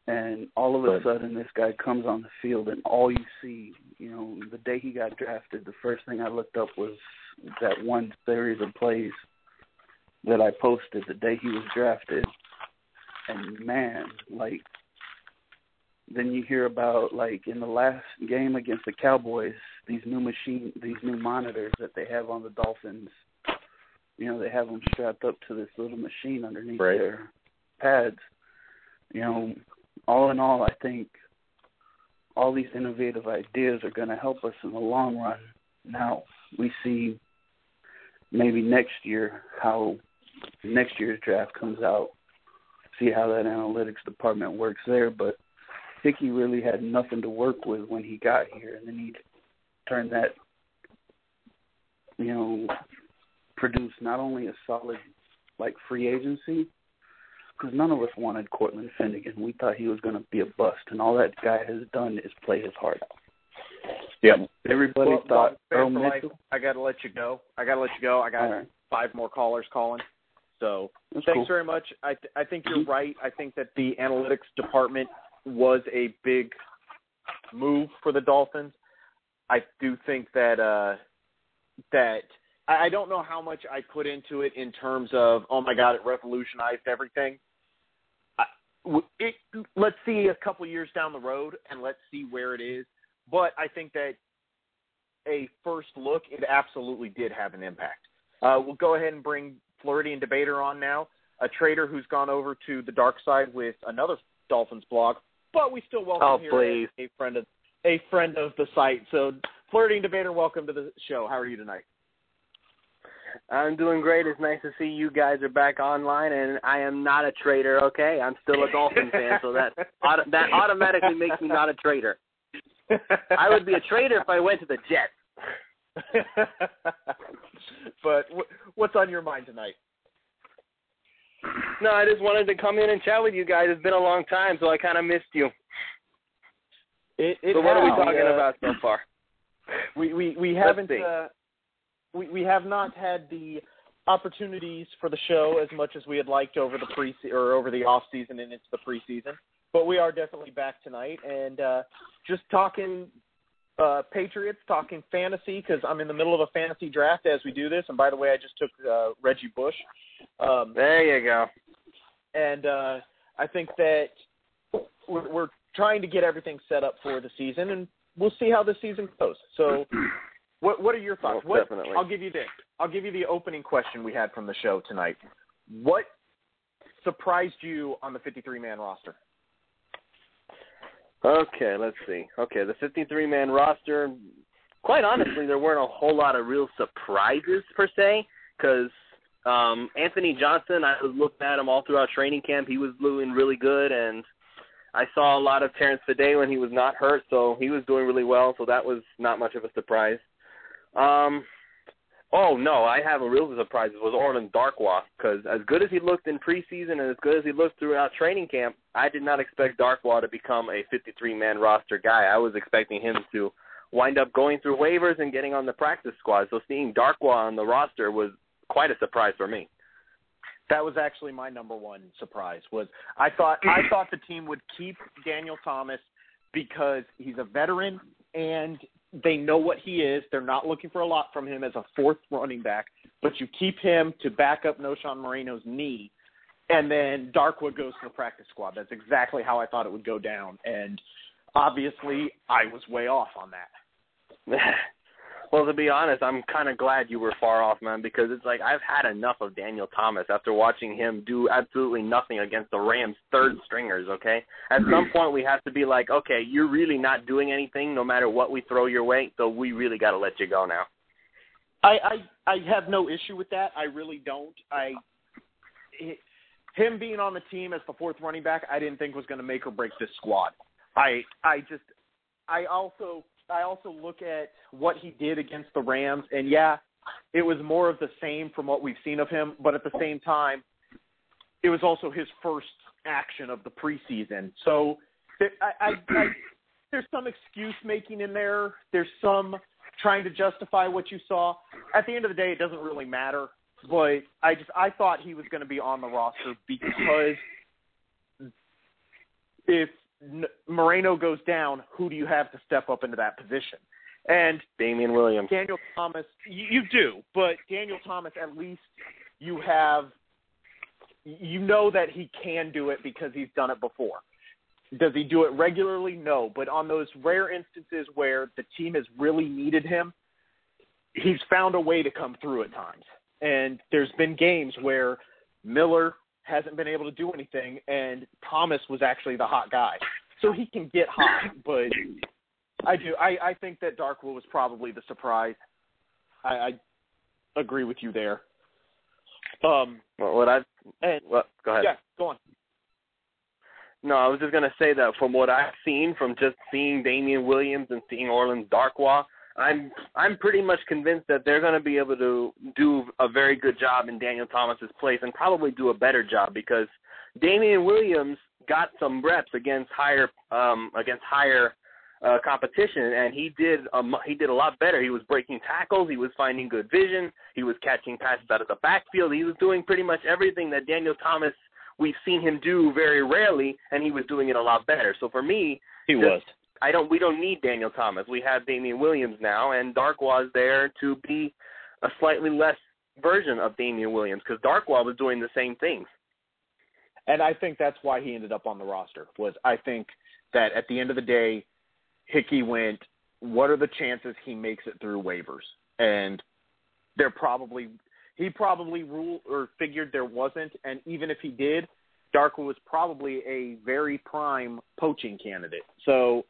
And all of a sudden, this guy comes on the field, and all you see, you know, the day he got drafted, the first thing I looked up was that one series of plays that I posted the day he was drafted. And man, like, then you hear about like in the last game against the Cowboys, these new machine, these new monitors that they have on the Dolphins. You know, they have them strapped up to this little machine underneath
Right.
their pads. You know, all in all, I think all these innovative ideas are going to help us in the long run. Now we see maybe next year how next year's draft comes out, see how that analytics department works there. But Hickey really had nothing to work with when he got here, and then he turned that, you know, produce not only a solid like free agency, because none of us wanted Cortland Finnegan. We thought he was going to be a bust, and all that guy has done is play his heart out.
Yep.
Everybody
well,
thought
Bob,
Earl
for life,
Mitchell.
I got to let you go. I got to let you go. I got
All right,
five more callers calling. So
that's
thanks
cool.
very much. I th- I think you're right. I think that the analytics department was a big move for the Dolphins. I do think that uh that I I don't know how much I put into it in terms of oh my god it revolutionized everything. I, it, let's see a couple years down the road and let's see where it is. But I think that a first look, it absolutely did have an impact. Uh, we'll go ahead and bring Floridian Debater on now, a trader who's gone over to the dark side with another Dolphins blog, but we still welcome
Oh,
here a friend of a friend of the site. So, Floridian Debater, welcome to the show. How are you tonight?
I'm doing great. It's nice to see you guys are back online, and I am not a traitor. Okay, I'm still a Dolphin fan, so that auto- that automatically makes me not a traitor. I would be a traitor if I went to the Jets. *laughs*
but wh- what's on your mind tonight?
No, I just wanted to come in and chat with you guys. It's been a long time, so I kind of missed you.
It, it
so what are we
has.
talking
uh,
about so far? *laughs*
We we we
Let's
haven't uh, we we have not had the opportunities for the show as much as we had liked over the pre or over the off season and into the preseason. But we are definitely back tonight and uh, just talking uh, Patriots, talking fantasy because I'm in the middle of a fantasy draft as we do this. And by the way, I just took uh, Reggie Bush. Um,
there you go.
And uh, I think that we're, we're trying to get everything set up for the season, and we'll see how the season goes. So, what what are your thoughts? What,
definitely.
I'll give you this. I'll give you the opening question we had from the show tonight. What surprised you on the 53 man roster?
Okay, let's see. Okay, the 53 man roster. Quite honestly, there weren't a whole lot of real surprises per se, because um, Anthony Johnson, I was looking at him all throughout training camp. He was doing really good, and I saw a lot of Terrence Fede when he was not hurt, so he was doing really well. So that was not much of a surprise. Um, oh no, I have a real surprise. It was Orland Darkwa because as good as he looked in preseason and as good as he looked throughout training camp, I did not expect Darkwa to become a 53-man roster guy. I was expecting him to wind up going through waivers and getting on the practice squad. So seeing Darkwa on the roster was quite a surprise for me.
That was actually my number one surprise. Was I thought I thought the team would keep Daniel Thomas because he's a veteran and they know what he is. They're not looking for a lot from him as a fourth running back, but you keep him to back up Knowshon Moreno's knee, and then Darkwa goes to the practice squad. That's exactly how I thought it would go down, and obviously I was way off on that. *laughs*
well, to be honest, I'm kind of glad you were far off, man, because it's like I've had enough of Daniel Thomas after watching him do absolutely nothing against the Rams' third stringers, okay? At some point, we have to be like, okay, you're really not doing anything no matter what we throw your way, so we really got to let you go now.
I, I I have no issue with that. I really don't. I him being on the team as the fourth running back, I didn't think was going to make or break this squad. I I just I also I also look at what he did against the Rams, and yeah, it was more of the same from what we've seen of him. But at the same time, it was also his first action of the preseason. So I, I, I there's some excuse making in there. There's some trying to justify what you saw. At the end of the day, it doesn't really matter. But I just I thought he was going to be on the roster because if Moreno goes down, who do you have to step up into that position? And
Damien Williams,
Daniel Thomas, you, you do, but Daniel Thomas, at least you have, you know that he can do it because he's done it before. Does he do it regularly? No, but on those rare instances where the team has really needed him, he's found a way to come through at times. And there's been games where Miller hasn't been able to do anything, and Thomas was actually the hot guy. So he can get hot, but I do. I, I think that Darkwa was probably the surprise. I, I agree with you there. Um,
well, what I
and
well, go ahead.
Yeah, go on.
No, I was just gonna say that from what I've seen, from just seeing Damien Williams and seeing Orland Darkwa, I'm I'm pretty much convinced that they're going to be able to do a very good job in Daniel Thomas's place and probably do a better job because Damien Williams got some reps against higher um, against higher uh, competition, and he did um, he did a lot better. He was breaking tackles, he was finding good vision, he was catching passes out of the backfield. He was doing pretty much everything that Daniel Thomas we've seen him do very rarely, and he was doing it a lot better. So for me,
he
just,
was.
I don't. We don't need Daniel Thomas. We have Damien Williams now, and Darkwa's there to be a slightly less version of Damien Williams because Darkwa was doing the same things.
And I think that's why he ended up on the roster. Was I think that at the end of the day, Hickey went. What are the chances he makes it through waivers? And they're probably he probably ruled or figured there wasn't. And even if he did, Darkwa was probably a very prime poaching candidate. So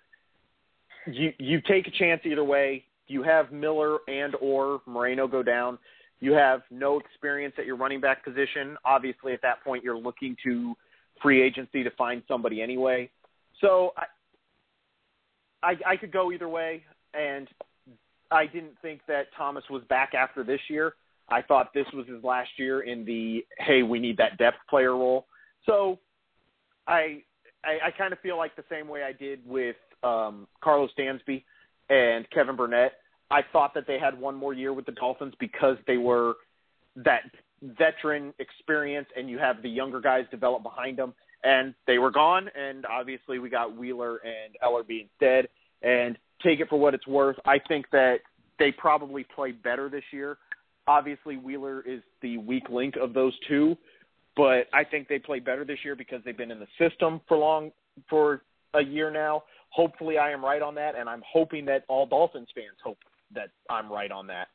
you you take a chance either way. You have Miller and or Moreno go down. You have no experience at your running back position. Obviously, at that point, you're looking to free agency to find somebody anyway. So I I, I could go either way, and I didn't think that Thomas was back after this year. I thought this was his last year in the hey, we need that depth player role. So I I, I kind of feel like the same way I did with um, Karlos Dansby and Kevin Burnett. I thought that they had one more year with the Dolphins because they were that veteran experience, and you have the younger guys develop behind them. And they were gone, and obviously we got Wheeler and Ellerbe instead. And take it for what it's worth. I think that they probably play better this year. Obviously, Wheeler is the weak link of those two, but I think they play better this year because they've been in the system for long for a year now. Hopefully, I am right on that, and I'm hoping that all Dolphins fans hope that I'm right on that.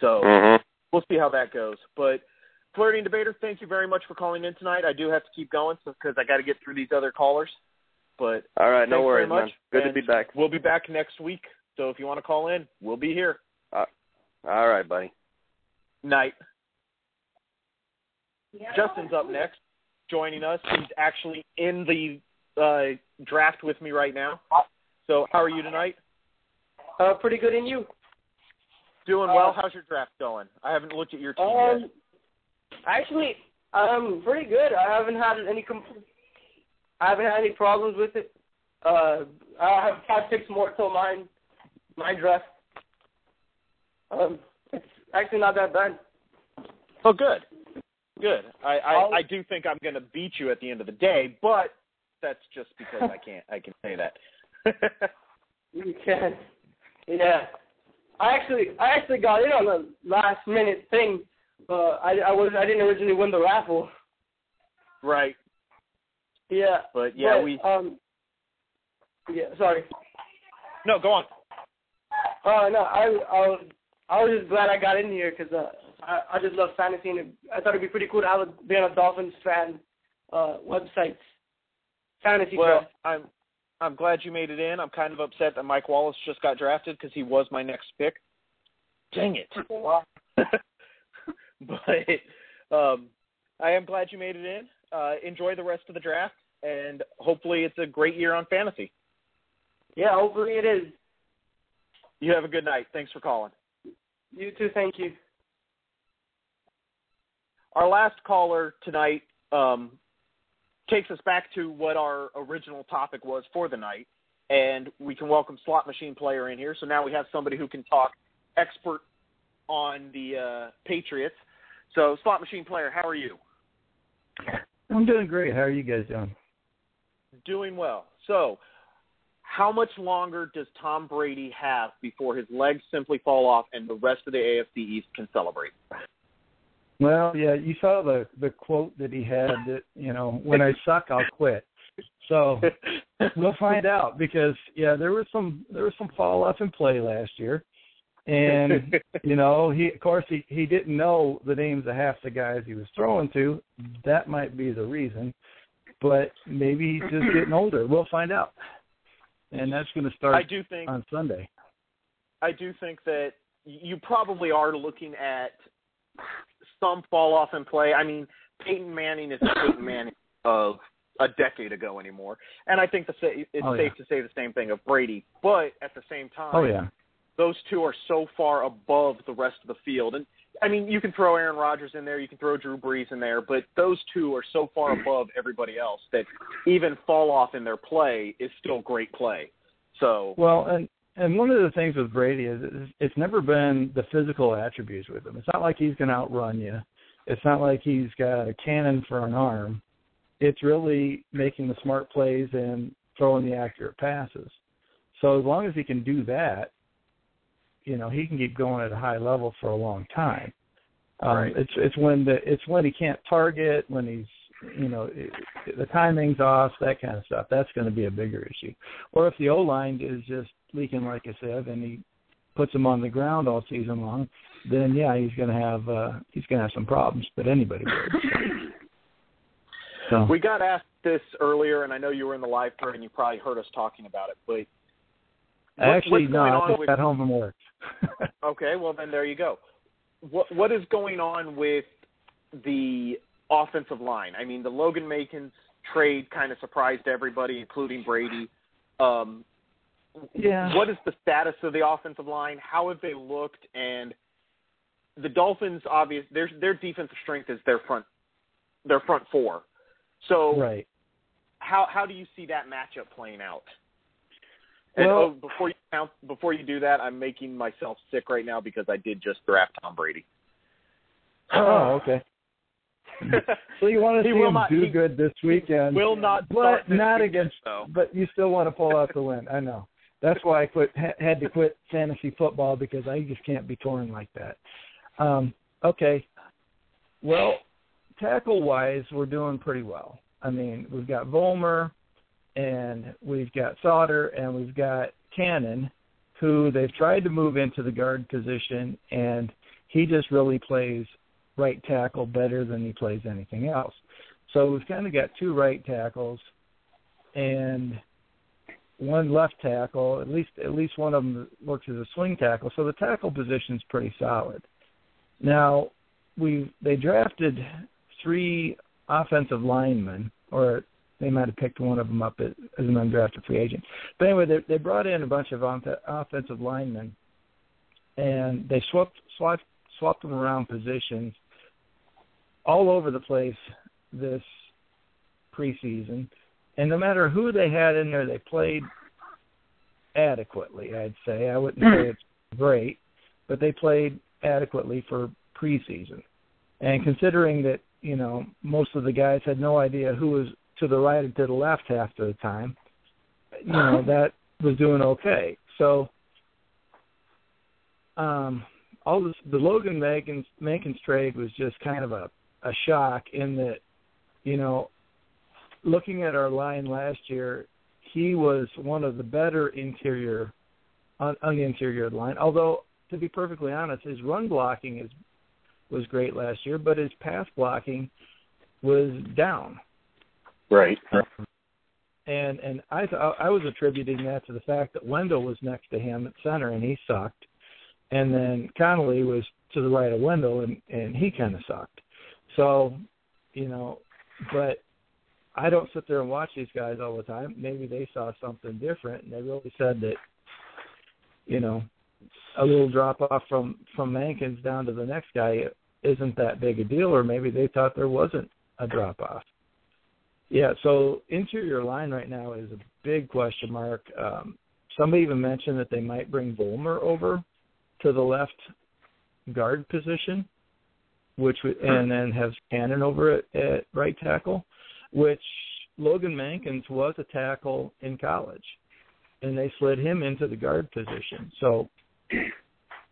So
Mhm.
we'll see how that goes. But Floridian Debater, thank you very much for calling in tonight. I do have to keep going because I got to get through these other callers. But
All right, no worries, man. Good to be back.
We'll be back next week. So if you want to call in, we'll be here.
All right, buddy.
Night. Justin's up next, joining us. He's actually in the uh, draft with me right now. So how are you tonight?
Uh, pretty good and you.
Doing well. How's your draft going? I haven't looked at your team
Um,
yet.
actually, I'm pretty good. I haven't had any compl- I haven't had any problems with it. Uh, I have five picks more till mine, my draft. Um, it's actually not that bad.
Oh, good, good. I I,
I'll-
I do think I'm going to beat you at the end of the day, but that's just because I can't. I can say that. *laughs*
You can. Yeah. I actually I actually got in on the last minute thing. Uh, I I was I didn't originally win the raffle.
right.
Yeah.
But yeah,
but,
we.
um. Yeah. Sorry.
No, go on.
Uh, no, I, I was, I was just glad I got in here because uh, I, I just love fantasy and I thought it'd be pretty cool to have a, be on a Dolphins fan uh, website. Fantasy
Well,
draft.
I'm I'm glad you made it in. I'm kind of upset that Mike Wallace just got drafted because he was my next pick. Dang it. *laughs* *laughs* but um, I am glad you made it in. Uh, enjoy the rest of the draft, and hopefully it's a great year on fantasy.
Yeah, hopefully it is.
You have a good night. Thanks for calling.
You too. Thank you.
Our last caller tonight um, takes us back to what our original topic was for the night, and we can welcome Slot Machine Player in here. So now we have somebody who can talk expert on the uh, Patriots. So, Slot Machine Player, how are you?
I'm doing great. How are you guys doing?
Doing well. So, how much longer does Tom Brady have before his legs simply fall off and the rest of the AFC East can celebrate?
Well, yeah, you saw the the quote that he had that you know, when I suck, I'll quit. So we'll find out because yeah, there was some there was some fall off in play last year, and *laughs* you know he of course he he didn't know the names of half the guys he was throwing to. That might be the reason, but maybe he's just getting older. We'll find out, and that's going to start
I do think
on Sunday.
I do think that you probably are looking at some fall off in play. I mean, Peyton Manning is *laughs* Peyton Manning of a decade ago anymore, and I think the sa- it's
Oh,
safe
yeah.
to say the same thing of Brady. But at the same time,
Oh yeah.
those two are so far above the rest of the field. And I mean, you can throw Aaron Rodgers in there, you can throw Drew Brees in there, but those two are so far mm. above everybody else that even fall off in their play is still great play. So
Well, and and one of the things with Brady is it's, never been the physical attributes with him. It's not like he's going to outrun you. It's not like he's got a cannon for an arm. It's really making the smart plays and throwing the accurate passes. So as long as he can do that, you know, he can keep going at a high level for a long time. Um,
Right.
It's it's when the it's when he can't target, when he's you know it, the timing's off, that kind of stuff. That's going to be a bigger issue. Or if the O line is just leaking, like I said, and he puts him on the ground all season long, then yeah, he's going to have uh, he's going to have some problems. But anybody would. So
we got asked this earlier, and I know you were in the live thread and you probably heard us talking about it. But what-
actually, no, I just
with-
got home from work. *laughs*
Okay, well then there you go. What what is going on with the offensive line? I mean, the Logan Mankins trade kind of surprised everybody, including Brady. Um,
Yeah.
What is the status of the offensive line? How have they looked? And the Dolphins, obvious their their defensive strength is their front their front four. So
right.
how how do you see that matchup playing out? And
Well-
oh, before you count, before you do that, I'm making myself sick right now because I did just draft Tom Brady.
Oh, okay. *laughs* So you want to see him
not-
do good this weekend,
Will not,
but not
weekend,
against.
though.
But you still want to pull out the win. I know that's why I quit ha- had to quit fantasy football because I just can't be torn like that. Um, okay, well, tackle wise, we're doing pretty well. I mean, we've got Vollmer, and we've got Solder, and we've got Cannon, who they've tried to move into the guard position, and he just really plays right tackle better than he plays anything else. So we've kind of got two right tackles and one left tackle. At least at least one of them works as a swing tackle. So the tackle position's pretty solid. Now we they drafted three offensive linemen, or they might have picked one of them up as, an undrafted free agent. But anyway, they, they brought in a bunch of offensive linemen, and they swapped swapped swapped them around positions all over the place this preseason. And no matter who they had in there, they played adequately, I'd say. I wouldn't say it's great, but they played adequately for preseason. And considering that, you know, most of the guys had no idea who was to the right and to the left half of the time, you know, that was doing okay. So um all this the Logan Mankins Mankins trade was just kind of a a shock in that, you know, looking at our line last year, he was one of the better interior on, on the interior of the line. Although, to be perfectly honest, his run blocking is was great last year, but his pass blocking was down.
Right.
And and I th- I was attributing that to the fact that Wendell was next to him at center and he sucked, and then Connolly was to the right of Wendell and and he kind of sucked. So, you know, but I don't sit there and watch these guys all the time. Maybe they saw something different and they really said that, you know, a little drop off from from Mankins down to the next guy isn't that big a deal, or maybe they thought there wasn't a drop off. Yeah, so interior line right now is a big question mark. Um, somebody even mentioned that they might bring Vollmer over to the left guard position which and then have Cannon over at, at right tackle, which Logan Mankins was a tackle in college, and they slid him into the guard position. So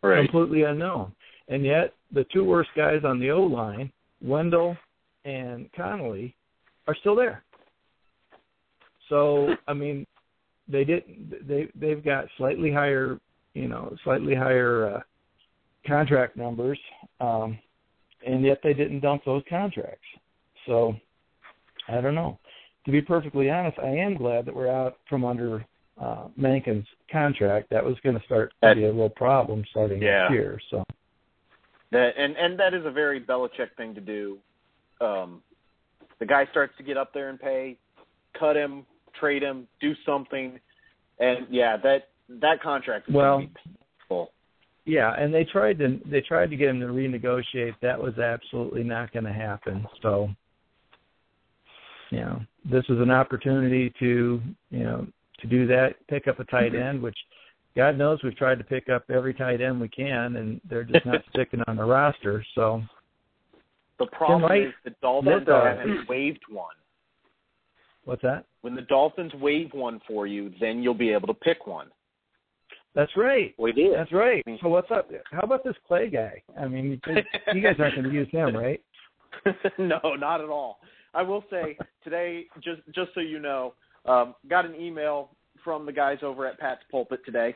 right.
completely unknown. And yet the two worst guys on the O line, Wendell and Connolly, are still there. So *laughs* I mean, they didn't. they they've got slightly higher you know slightly higher uh, contract numbers. Um, and yet they didn't dump those contracts. So I don't know. To be perfectly honest, I am glad that we're out from under uh Mankin's contract. That was going to start to be a real problem starting
yeah.
next year. So
that and and that is a very Belichick thing to do. Um the guy starts to get up there and pay, cut him, trade him, do something, and yeah, that that contract is
well,
going to be painful.
Yeah, and they tried to they tried to get him to renegotiate. That was absolutely not going to happen. So, you know, this is an opportunity to you know to do that, pick up a tight end, which God knows we've tried to pick up every tight end we can, and they're just not *laughs* sticking on the roster. So,
the problem is the Dolphins
uh,
haven't waived one.
what's that?
When the Dolphins waive one for you, then you'll be able to pick one.
That's right.
We did.
That's right. So what's up? How about this Clay guy? I mean, you guys aren't going to use him, right? *laughs*
no, not at all. I will say today, just just so you know, um, got an email from the guys over at Pat's Pulpit today,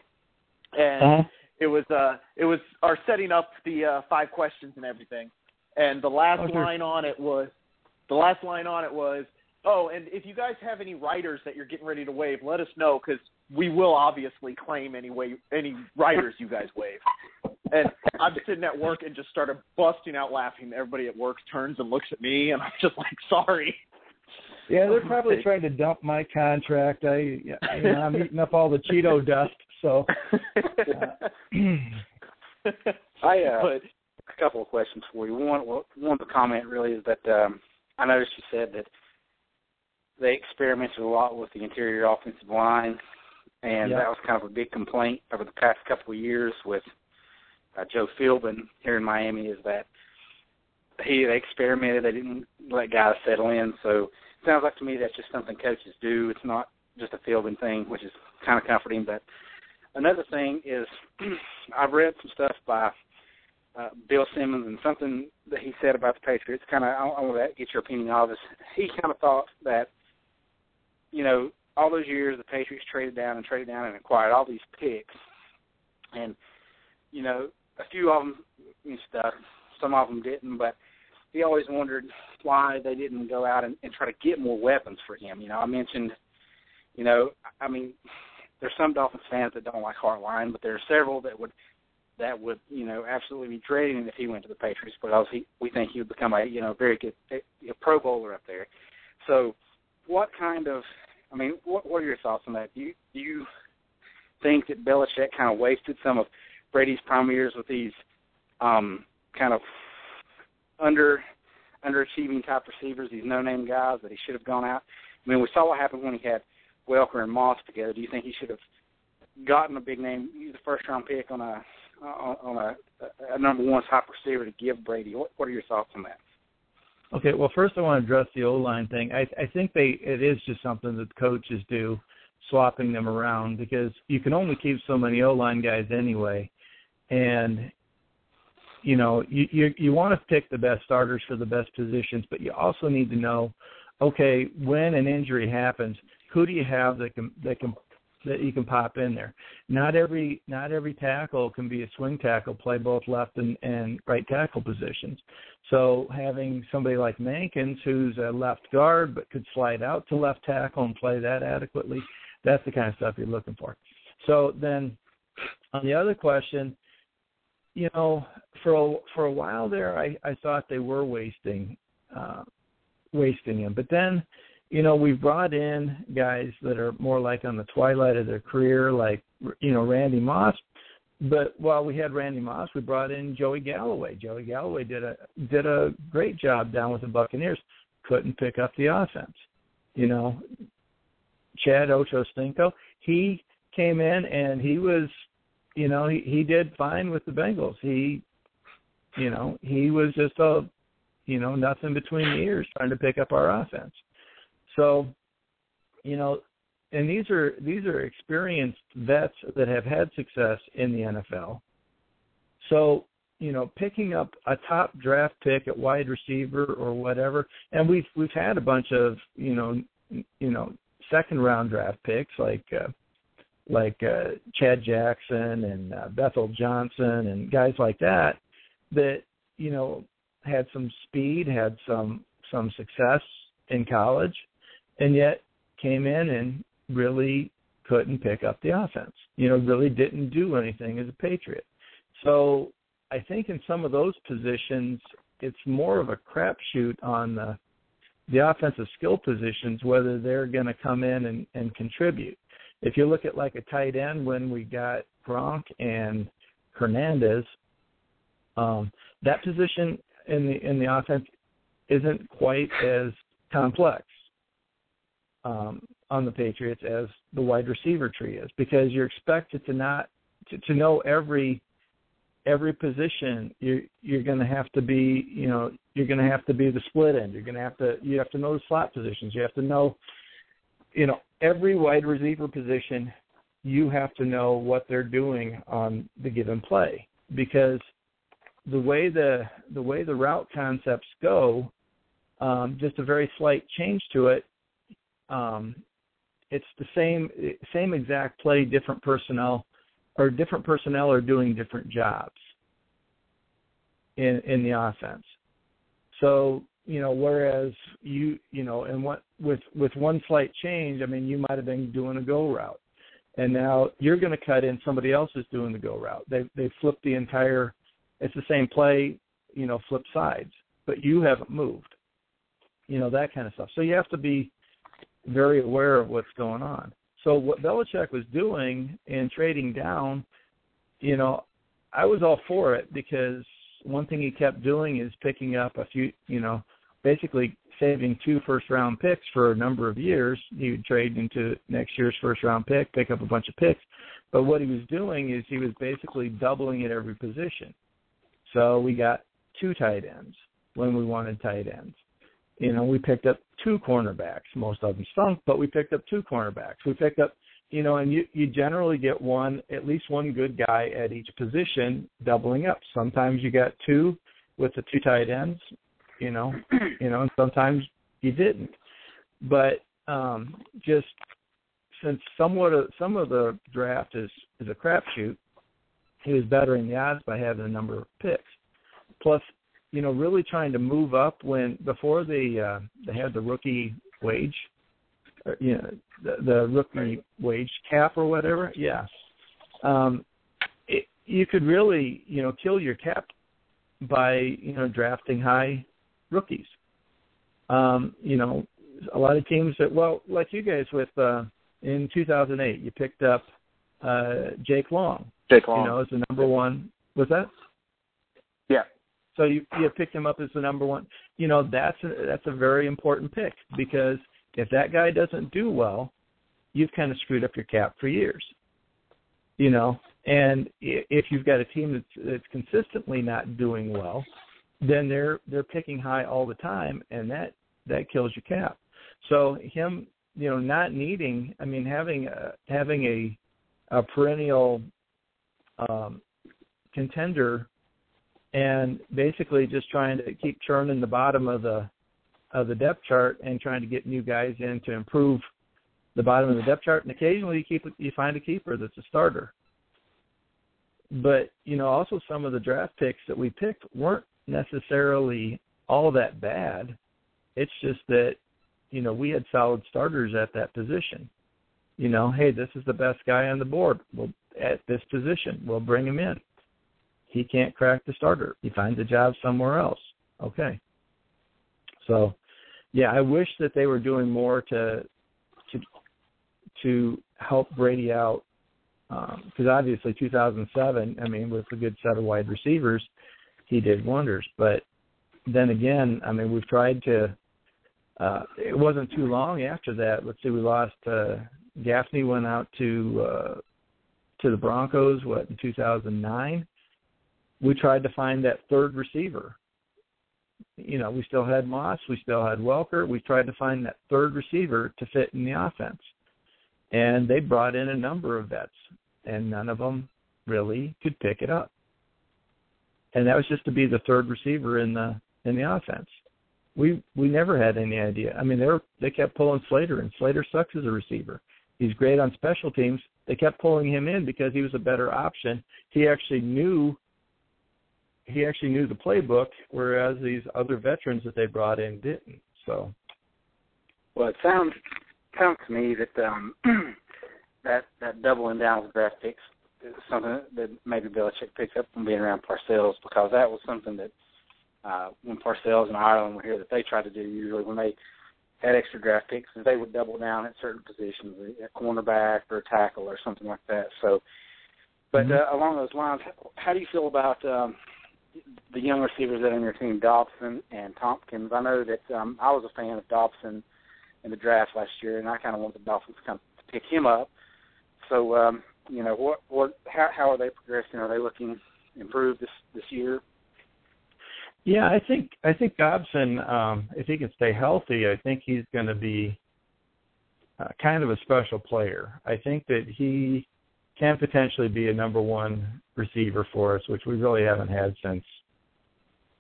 and
Uh-huh.
it was uh it was our setting up the uh, five questions and everything, and the last
Oh, sure.
line on it was the last line on it was oh, and if you guys have any writers that you're getting ready to waive, let us know because we will obviously claim any way any writers you guys waive. And I'm sitting at work and just started busting out laughing. Everybody at work turns and looks at me, and I'm just like, sorry.
Yeah, they're probably trying to dump my contract. I, you know, I'm eating up all the Cheeto *laughs* dust. So, *clears throat*
I uh,
but
a couple of questions for you. One, one the comment really is that um, I noticed you said that they experimented a lot with the interior offensive line, and
Yeah.
that was kind of a big complaint over the past couple of years with uh, Joe Philbin here in Miami. Is that he they experimented, they didn't let guys settle in. So it sounds like to me that's just something coaches do. It's not just a Philbin thing, which is kind of comforting. But another thing is *clears throat* I've read some stuff by uh, Bill Simmons and something that he said about the Patriots. Kind of, I, I want to get your opinion of this. He kind of thought that, you know, all those years the Patriots traded down and traded down and acquired all these picks, and you know, a few of them stuff. Some of them didn't, but he always wondered why they didn't go out and, and try to get more weapons for him. You know, I mentioned, you know, I mean, there's some Dolphins fans that don't like Hartline, but there are several that would that would you know absolutely be dreading if he went to the Patriots because he we think he would become a you know very good a, a Pro Bowler up there. So, what kind of I mean, what what are your thoughts on that? Do you do you think that Belichick kind of wasted some of Brady's prime years with these um, kind of under underachieving type receivers, these no name guys that he should have gone out? I mean, we saw what happened when he had Welker and Moss together. Do you think he should have gotten a big name, used a first round pick on a on a, a number one top receiver to give Brady? What, what are your thoughts on that?
Okay, well, first I want to address the O line thing. I, I think they it is just something that coaches do, swapping them around because you can only keep so many O line guys anyway, and you know you, you you want to pick the best starters for the best positions, but you also need to know, okay, when an injury happens, who do you have that can that can that you can pop in there. Not every not every tackle can be a swing tackle, play both left and, and right tackle positions. So having somebody like Mankins, who's a left guard but could slide out to left tackle and play that adequately, that's the kind of stuff you're looking for. So then, on the other question, you know, for a, for a while there, I, I thought they were wasting uh, wasting him, but then you know, we've brought in guys that are more like on the twilight of their career, like you know Randy Moss. But while we had Randy Moss, we brought in Joey Galloway. Joey Galloway did a did a great job down with the Buccaneers. Couldn't pick up the offense. You know, Chad Ochocinco, he came in and he was, you know, he he did fine with the Bengals. He, you know, he was just a, you know, nothing between the ears trying to pick up our offense. So, you know, and these are these are experienced vets that have had success in the NFL. So, you know, picking up a top draft pick at wide receiver or whatever, and we've we've had a bunch of you know you know second round draft picks like uh, like uh, Chad Jackson and uh, Bethel Johnson and guys like that that you know had some speed, had some some success in college, and yet came in and really couldn't pick up the offense. You know, really didn't do anything as a Patriot. So I think in some of those positions, it's more of a crapshoot on the the offensive skill positions whether they're going to come in and, and contribute. If you look at like a tight end when we got Gronk and Hernandez, um, that position in the in the offense isn't quite as complex um, on the Patriots as the wide receiver tree is because you're expected to not to, to know every every position. You're you're going to have to be you know you're going to have to be the split end. You're going to have to you have to know the slot positions. You have to know you know every wide receiver position you have to know what they're doing on the given play because the way the the way the route concepts go um, just a very slight change to it um, it's the same same exact play, different personnel, or different personnel are doing different jobs in in the offense. So you know, whereas you you know, and what with with one slight change, I mean, you might have been doing a go route, and now you're going to cut in somebody else is doing the go route. They they flipped the entire. It's the same play, you know, flip sides, but you haven't moved. You know that kind of stuff. So you have to be very aware of what's going on. So what Belichick was doing in trading down, you know, I was all for it because one thing he kept doing is picking up a few, you know, basically saving two first round picks for a number of years. He would trade into next year's first round pick, pick up a bunch of picks. But what he was doing is he was basically doubling at every position. So we got two tight ends when we wanted tight ends you know, we picked up two cornerbacks. Most of them stunk, but we picked up two cornerbacks. We picked up you know, and you you generally get one at least one good guy at each position doubling up. Sometimes you got two with the two tight ends, you know, *clears throat* you know, and sometimes you didn't. But um just since somewhat of some of the draft is is a crapshoot, he was bettering the odds by having a number of picks. Plus, you know, really trying to move up when before they uh, they had the rookie wage, or, you know, the, the rookie wage cap or whatever. Yeah, um, it, you could really you know kill your cap by you know drafting high rookies. Um, you know, a lot of teams that well, like you guys with uh, in 2008, you picked up uh, Jake Long.
Jake Long,
you know, as the number one. Was that?
Yeah.
So you you picked him up as the number one. You know, that's a, that's a very important pick because if that guy doesn't do well, you've kind of screwed up your cap for years. You know, and if you've got a team that's that's consistently not doing well, then they're they're picking high all the time, and that that kills your cap. So him, you know, not needing, I mean, having a, having a a perennial um, contender, and basically just trying to keep churning the bottom of the of the depth chart and trying to get new guys in to improve the bottom of the depth chart. And occasionally you keep you find a keeper that's a starter. But you know, also some of the draft picks that we picked weren't necessarily all that bad. It's just that you know we had solid starters at that position. You know, hey, this is the best guy on the board. Well, at this position, we'll bring him in. He can't crack the starter. He finds a job somewhere else. Okay. So, yeah, I wish that they were doing more to to to help Brady out because um, obviously 2007, I mean, with a good set of wide receivers, he did wonders. But then again, I mean, we've tried to. Uh, it wasn't too long after that. Let's see, we lost. Uh, Gaffney went out to uh, to the Broncos. What in 2009? We tried to find that third receiver. You know, we still had Moss, we still had Welker. We tried to find that third receiver to fit in the offense, and they brought in a number of vets, and none of them really could pick it up and that was just to be the third receiver in the in the offense. We we never had any idea. I mean, they were they kept pulling Slater, and Slater sucks as a receiver. He's great on special teams. They kept pulling him in because he was a better option. He actually knew he actually knew the playbook, whereas these other veterans that they brought in didn't. So,
well, it sounds sounds to me that um, *clears throat* that that doubling down with draft picks something that maybe Belichick picked up from being around Parcells because that was something that uh, when Parcells and Ireland were here that they tried to do usually when they had extra draft picks is they would double down at certain positions, a cornerback or a tackle or something like that. So, but mm-hmm. uh, along those lines, how do you feel about um, the young receivers that are on your team, Dobson and Thompkins? I know that um, I was a fan of Dobson in the draft last year, and I kind of wanted the Dolphins to come to pick him up. So, um, you know what what how how are they progressing? Are they looking improved this this year?
Yeah, I think I think Dobson, um, if he can stay healthy, I think he's going to be uh, kind of a special player. I think that he can potentially be a number one receiver for us, which we really haven't had since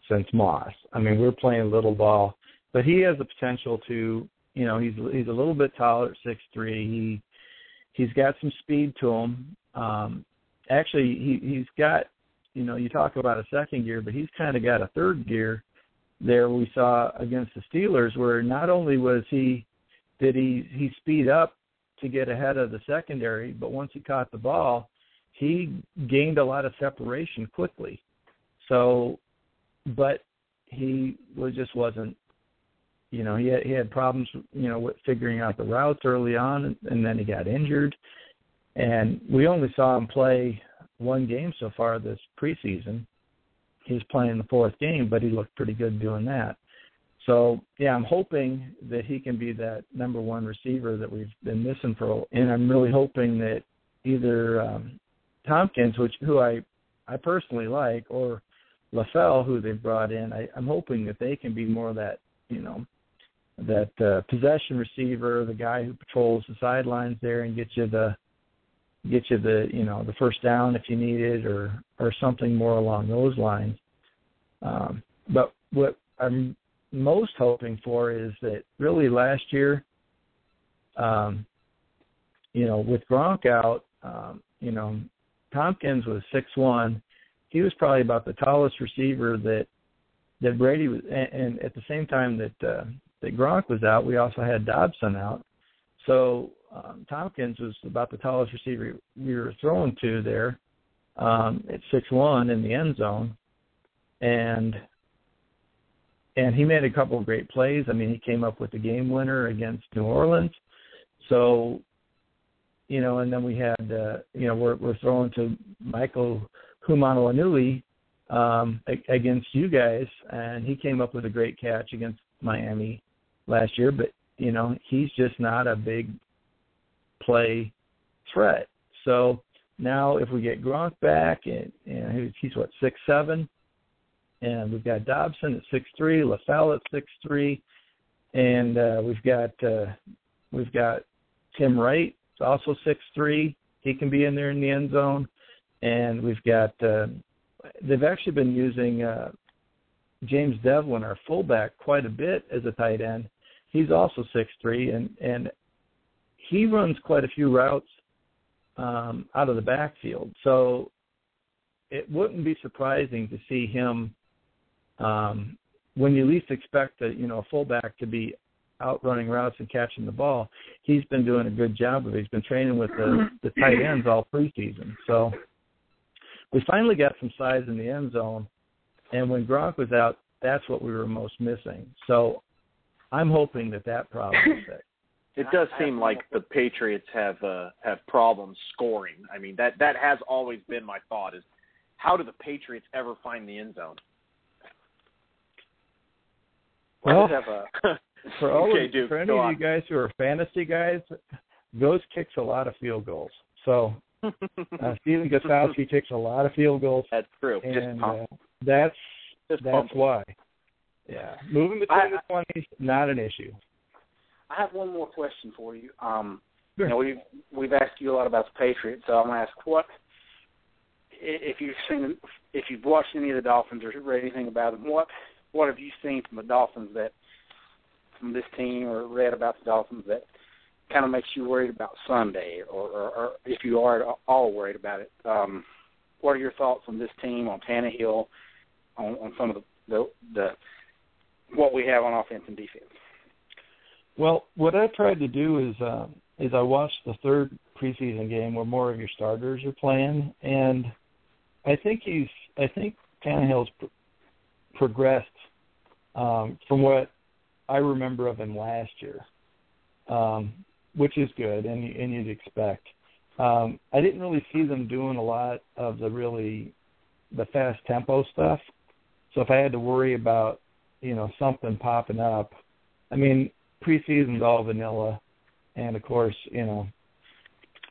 since Moss. I mean, we're playing little ball, but he has the potential to, you know, he's he's a little bit taller, six three. He he's got some speed to him. Um, actually, he he's got you know you talk about a second gear, but he's kind of got a third gear. There we saw against the Steelers where not only was he did he he speed up to get ahead of the secondary, but once he caught the ball, he gained a lot of separation quickly. So, but he was just wasn't you know, he had, he had problems, you know, with figuring out the routes early on, and, then he got injured. And we only saw him play one game so far this preseason. he's playing the fourth game, but he looked pretty good doing that. So yeah, I'm hoping that he can be that number one receiver that we've been missing for, and I'm really hoping that either um, Thompkins, which who I I personally like, or LaFell, who they've brought in, I, I'm hoping that they can be more of that you know that uh, possession receiver, the guy who patrols the sidelines there and gets you the get you the you know the first down if you need it or or something more along those lines. Um, but what I'm most hoping for is that really last year, um, you know, with Gronk out, um, you know, Thompkins was six one. He was probably about the tallest receiver that that Brady was, and, and at the same time that uh, that Gronk was out, we also had Dobson out. So um, Thompkins was about the tallest receiver we were throwing to there um, at six one in the end zone, and and he made a couple of great plays. I mean, he came up with the game winner against New Orleans. So, you know, and then we had uh, you know we're we're throwing to Michael Hoomanawanui um, against you guys, and he came up with a great catch against Miami last year. But you know, he's just not a big play threat. So now, if we get Gronk back, and, and he's what six seven, and we've got Dobson at six three, LaFell at six three, and uh, we've got uh, we've got Tim Wright, also six three. He can be in there in the end zone, and we've got uh, they've actually been using uh, James Devlin, our fullback, quite a bit as a tight end. He's also six three, and and he runs quite a few routes um, out of the backfield. So it wouldn't be surprising to see him um, when you least expect a you know a fullback to be out running routes and catching the ball. He's been doing a good job of it. He's been training with the the tight ends all preseason. So we finally got some size in the end zone, and when Gronk was out, that's what we were most missing. So I'm hoping that that problem is fixed. *laughs*
It does seem like the Patriots have uh, have problems scoring. I mean that that has always been my thought is how do the Patriots ever find the end zone?
Well,
have a, *laughs* *laughs*
for all
okay,
of,
Duke,
for any of you guys who are fantasy guys, Ghost kicks a lot of field goals. So uh, Stephen Gostkowski kicks a lot of field goals,
That's true.
and
Just
uh, that's
Just
that's
pump.
why. Yeah, moving between
I-
the twenties not an issue.
I have one more question for you. Um,
Sure.
you know, we've we've asked you a lot about the Patriots, so I'm gonna ask what if you've seen if you've watched any of the Dolphins or read anything about them, what what have you seen from the Dolphins that from this team or read about the Dolphins that kind of makes you worried about Sunday, or, or, or if you are at all worried about it? Um, what are your thoughts on this team, on Tannehill, on, on some of the, the the what we have on offense and defense?
Well, what I tried to do is uh, is I watched the third preseason game where more of your starters are playing, and I think he's I think Tannehill's pr- progressed um, from what I remember of him last year, um, which is good, and and you'd expect. Um, I didn't really see them doing a lot of the really the fast tempo stuff. So if I had to worry about you know something popping up, I mean preseason's all vanilla, and of course, you know,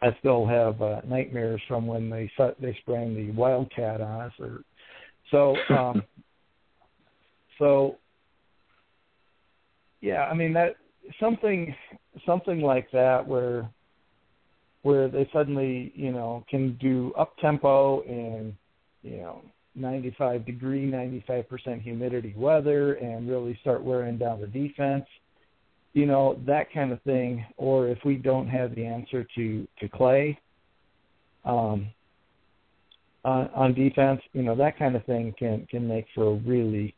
I still have uh, nightmares from when they they sprang the wildcat on us. Or so, *laughs* um, so yeah, I mean that something something like that where where they suddenly you know can do up tempo and you know 95 degree 95% humidity weather and really start wearing down the defense you know that kind of thing. Or if we don't have the answer to to clay um on on defense you know that kind of thing can can make for a really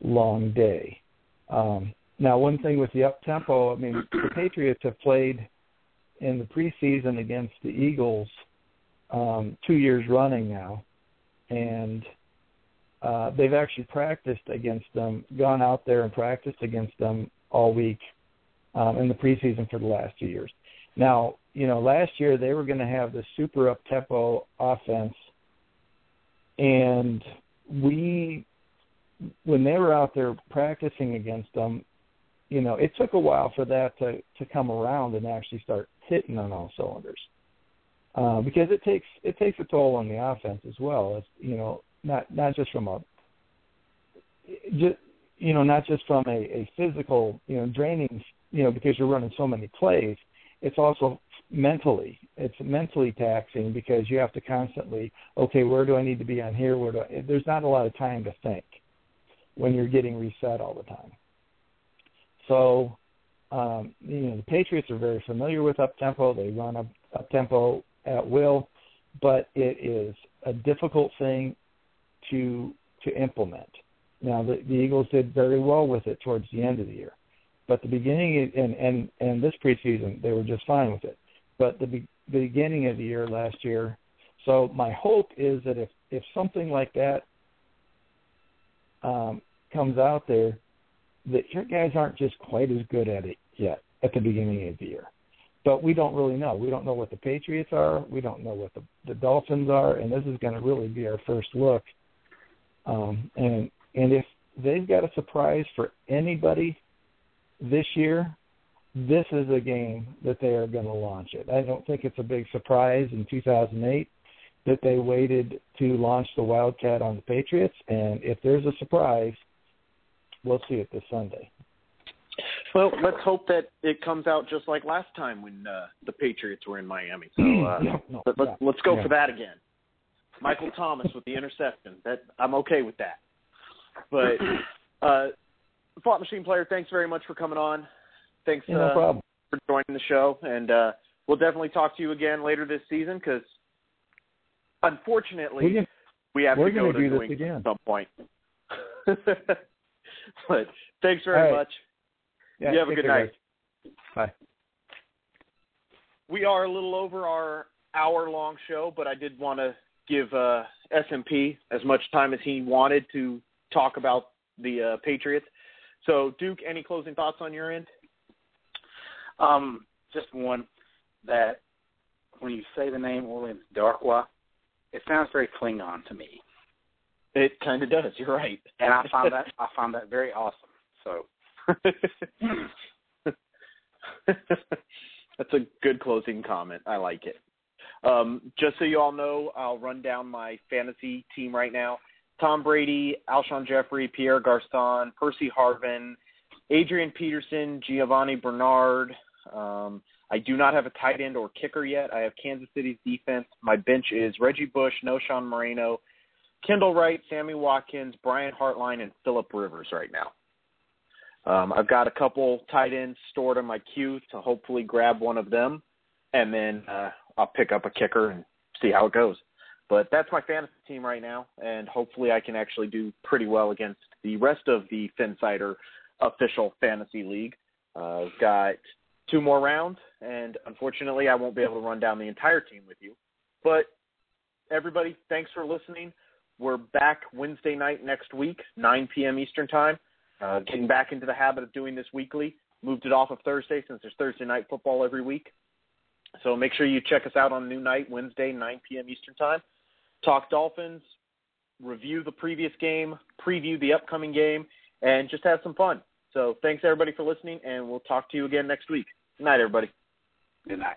long day. Um now one thing with the up tempo i mean the patriots have played in the preseason against the eagles um two years running now and uh they've actually practiced against them gone out there and practiced against them all week um, in the preseason for the last two years. Now, you know, last year they were going to have the super up tempo offense, and we, when they were out there practicing against them, you know, it took a while for that to to come around and actually start hitting on all cylinders, uh, because it takes it takes a toll on the offense as well. It's you know not not just from a just you know, not just from a, a physical, you know, draining, you know, because you're running so many plays. It's also mentally. It's mentally taxing because you have to constantly, okay, where do I need to be on here? Where do I, there's not a lot of time to think when you're getting reset all the time. So, um, you know, the Patriots are very familiar with up tempo. They run up, up tempo at will, but it is a difficult thing to to implement. Now, the, the Eagles did very well with it towards the end of the year, but the beginning and and and this preseason they were just fine with it. But the, be, beginning of the year last year, so my hope is that if if something like that um, comes out there, that your guys aren't just quite as good at it yet at the beginning of the year. But we don't really know. We don't know what the Patriots are. We don't know what the, the Dolphins are, and this is going to really be our first look. Um, and and if they've got a surprise for anybody this year, this is a game that they are going to launch it. I don't think it's a big surprise in 2008 that they waited to launch the Wildcat on the Patriots, and if there's a surprise, we'll see it this Sunday.
Well, let's hope that it comes out just like last time when uh, the Patriots were in Miami. So uh,
no, no,
let, let,
yeah,
let's go
yeah.
for that again. Michael Thomas with the interception. That I'm okay with that. But uh, Slot Machine Player, thanks very much for coming on. Thanks
Yeah, no
uh,
problem.
for joining the show, and uh, we'll definitely talk to you again later this season because unfortunately
gonna-
we have to go to
do
New England at some point. *laughs* but thanks very
right.
much.
Yeah,
you have a good night.
guys. Bye.
We are a little over our hour long show, but I did want to give uh, SMP as much time as he wanted to talk about the uh, Patriots. So, Duke, any closing thoughts on your end?
Um, just one that when you say the name Williams Darkwa, it sounds very Klingon to me,
It kind of does. You're right.
and I find *laughs* that I found that very awesome. So *laughs*
That's a good closing comment. I like it. Um, just so you all know, I'll run down my fantasy team right now. Tom Brady, Alshon Jeffery, Pierre Garcon, Percy Harvin, Adrian Peterson, Giovani Bernard. Um, I do not have a tight end or kicker yet. I have Kansas City's defense. My bench is Reggie Bush, Knowshon Moreno, Kendall Wright, Sammy Watkins, Brian Hartline, and Philip Rivers right now. Um, I've got a couple tight ends stored on my queue to hopefully grab one of them, and then uh, I'll pick up a kicker and see how it goes. But that's my fantasy team right now, and hopefully I can actually do pretty well against the rest of the Phinsider official fantasy league. Uh, I've got two more rounds, and unfortunately I won't be able to run down the entire team with you. But everybody, thanks for listening. We're back Wednesday night next week, 9 p.m. Eastern Time. Uh, getting back into the habit of doing this weekly. Moved it off of Thursday since there's Thursday night football every week. So make sure you check us out on new night, Wednesday, 9 p.m. Eastern Time. Talk Dolphins, review the previous game, preview the upcoming game, and just have some fun. So thanks everybody for listening, and we'll talk to you again next week. Good night, everybody.
good night.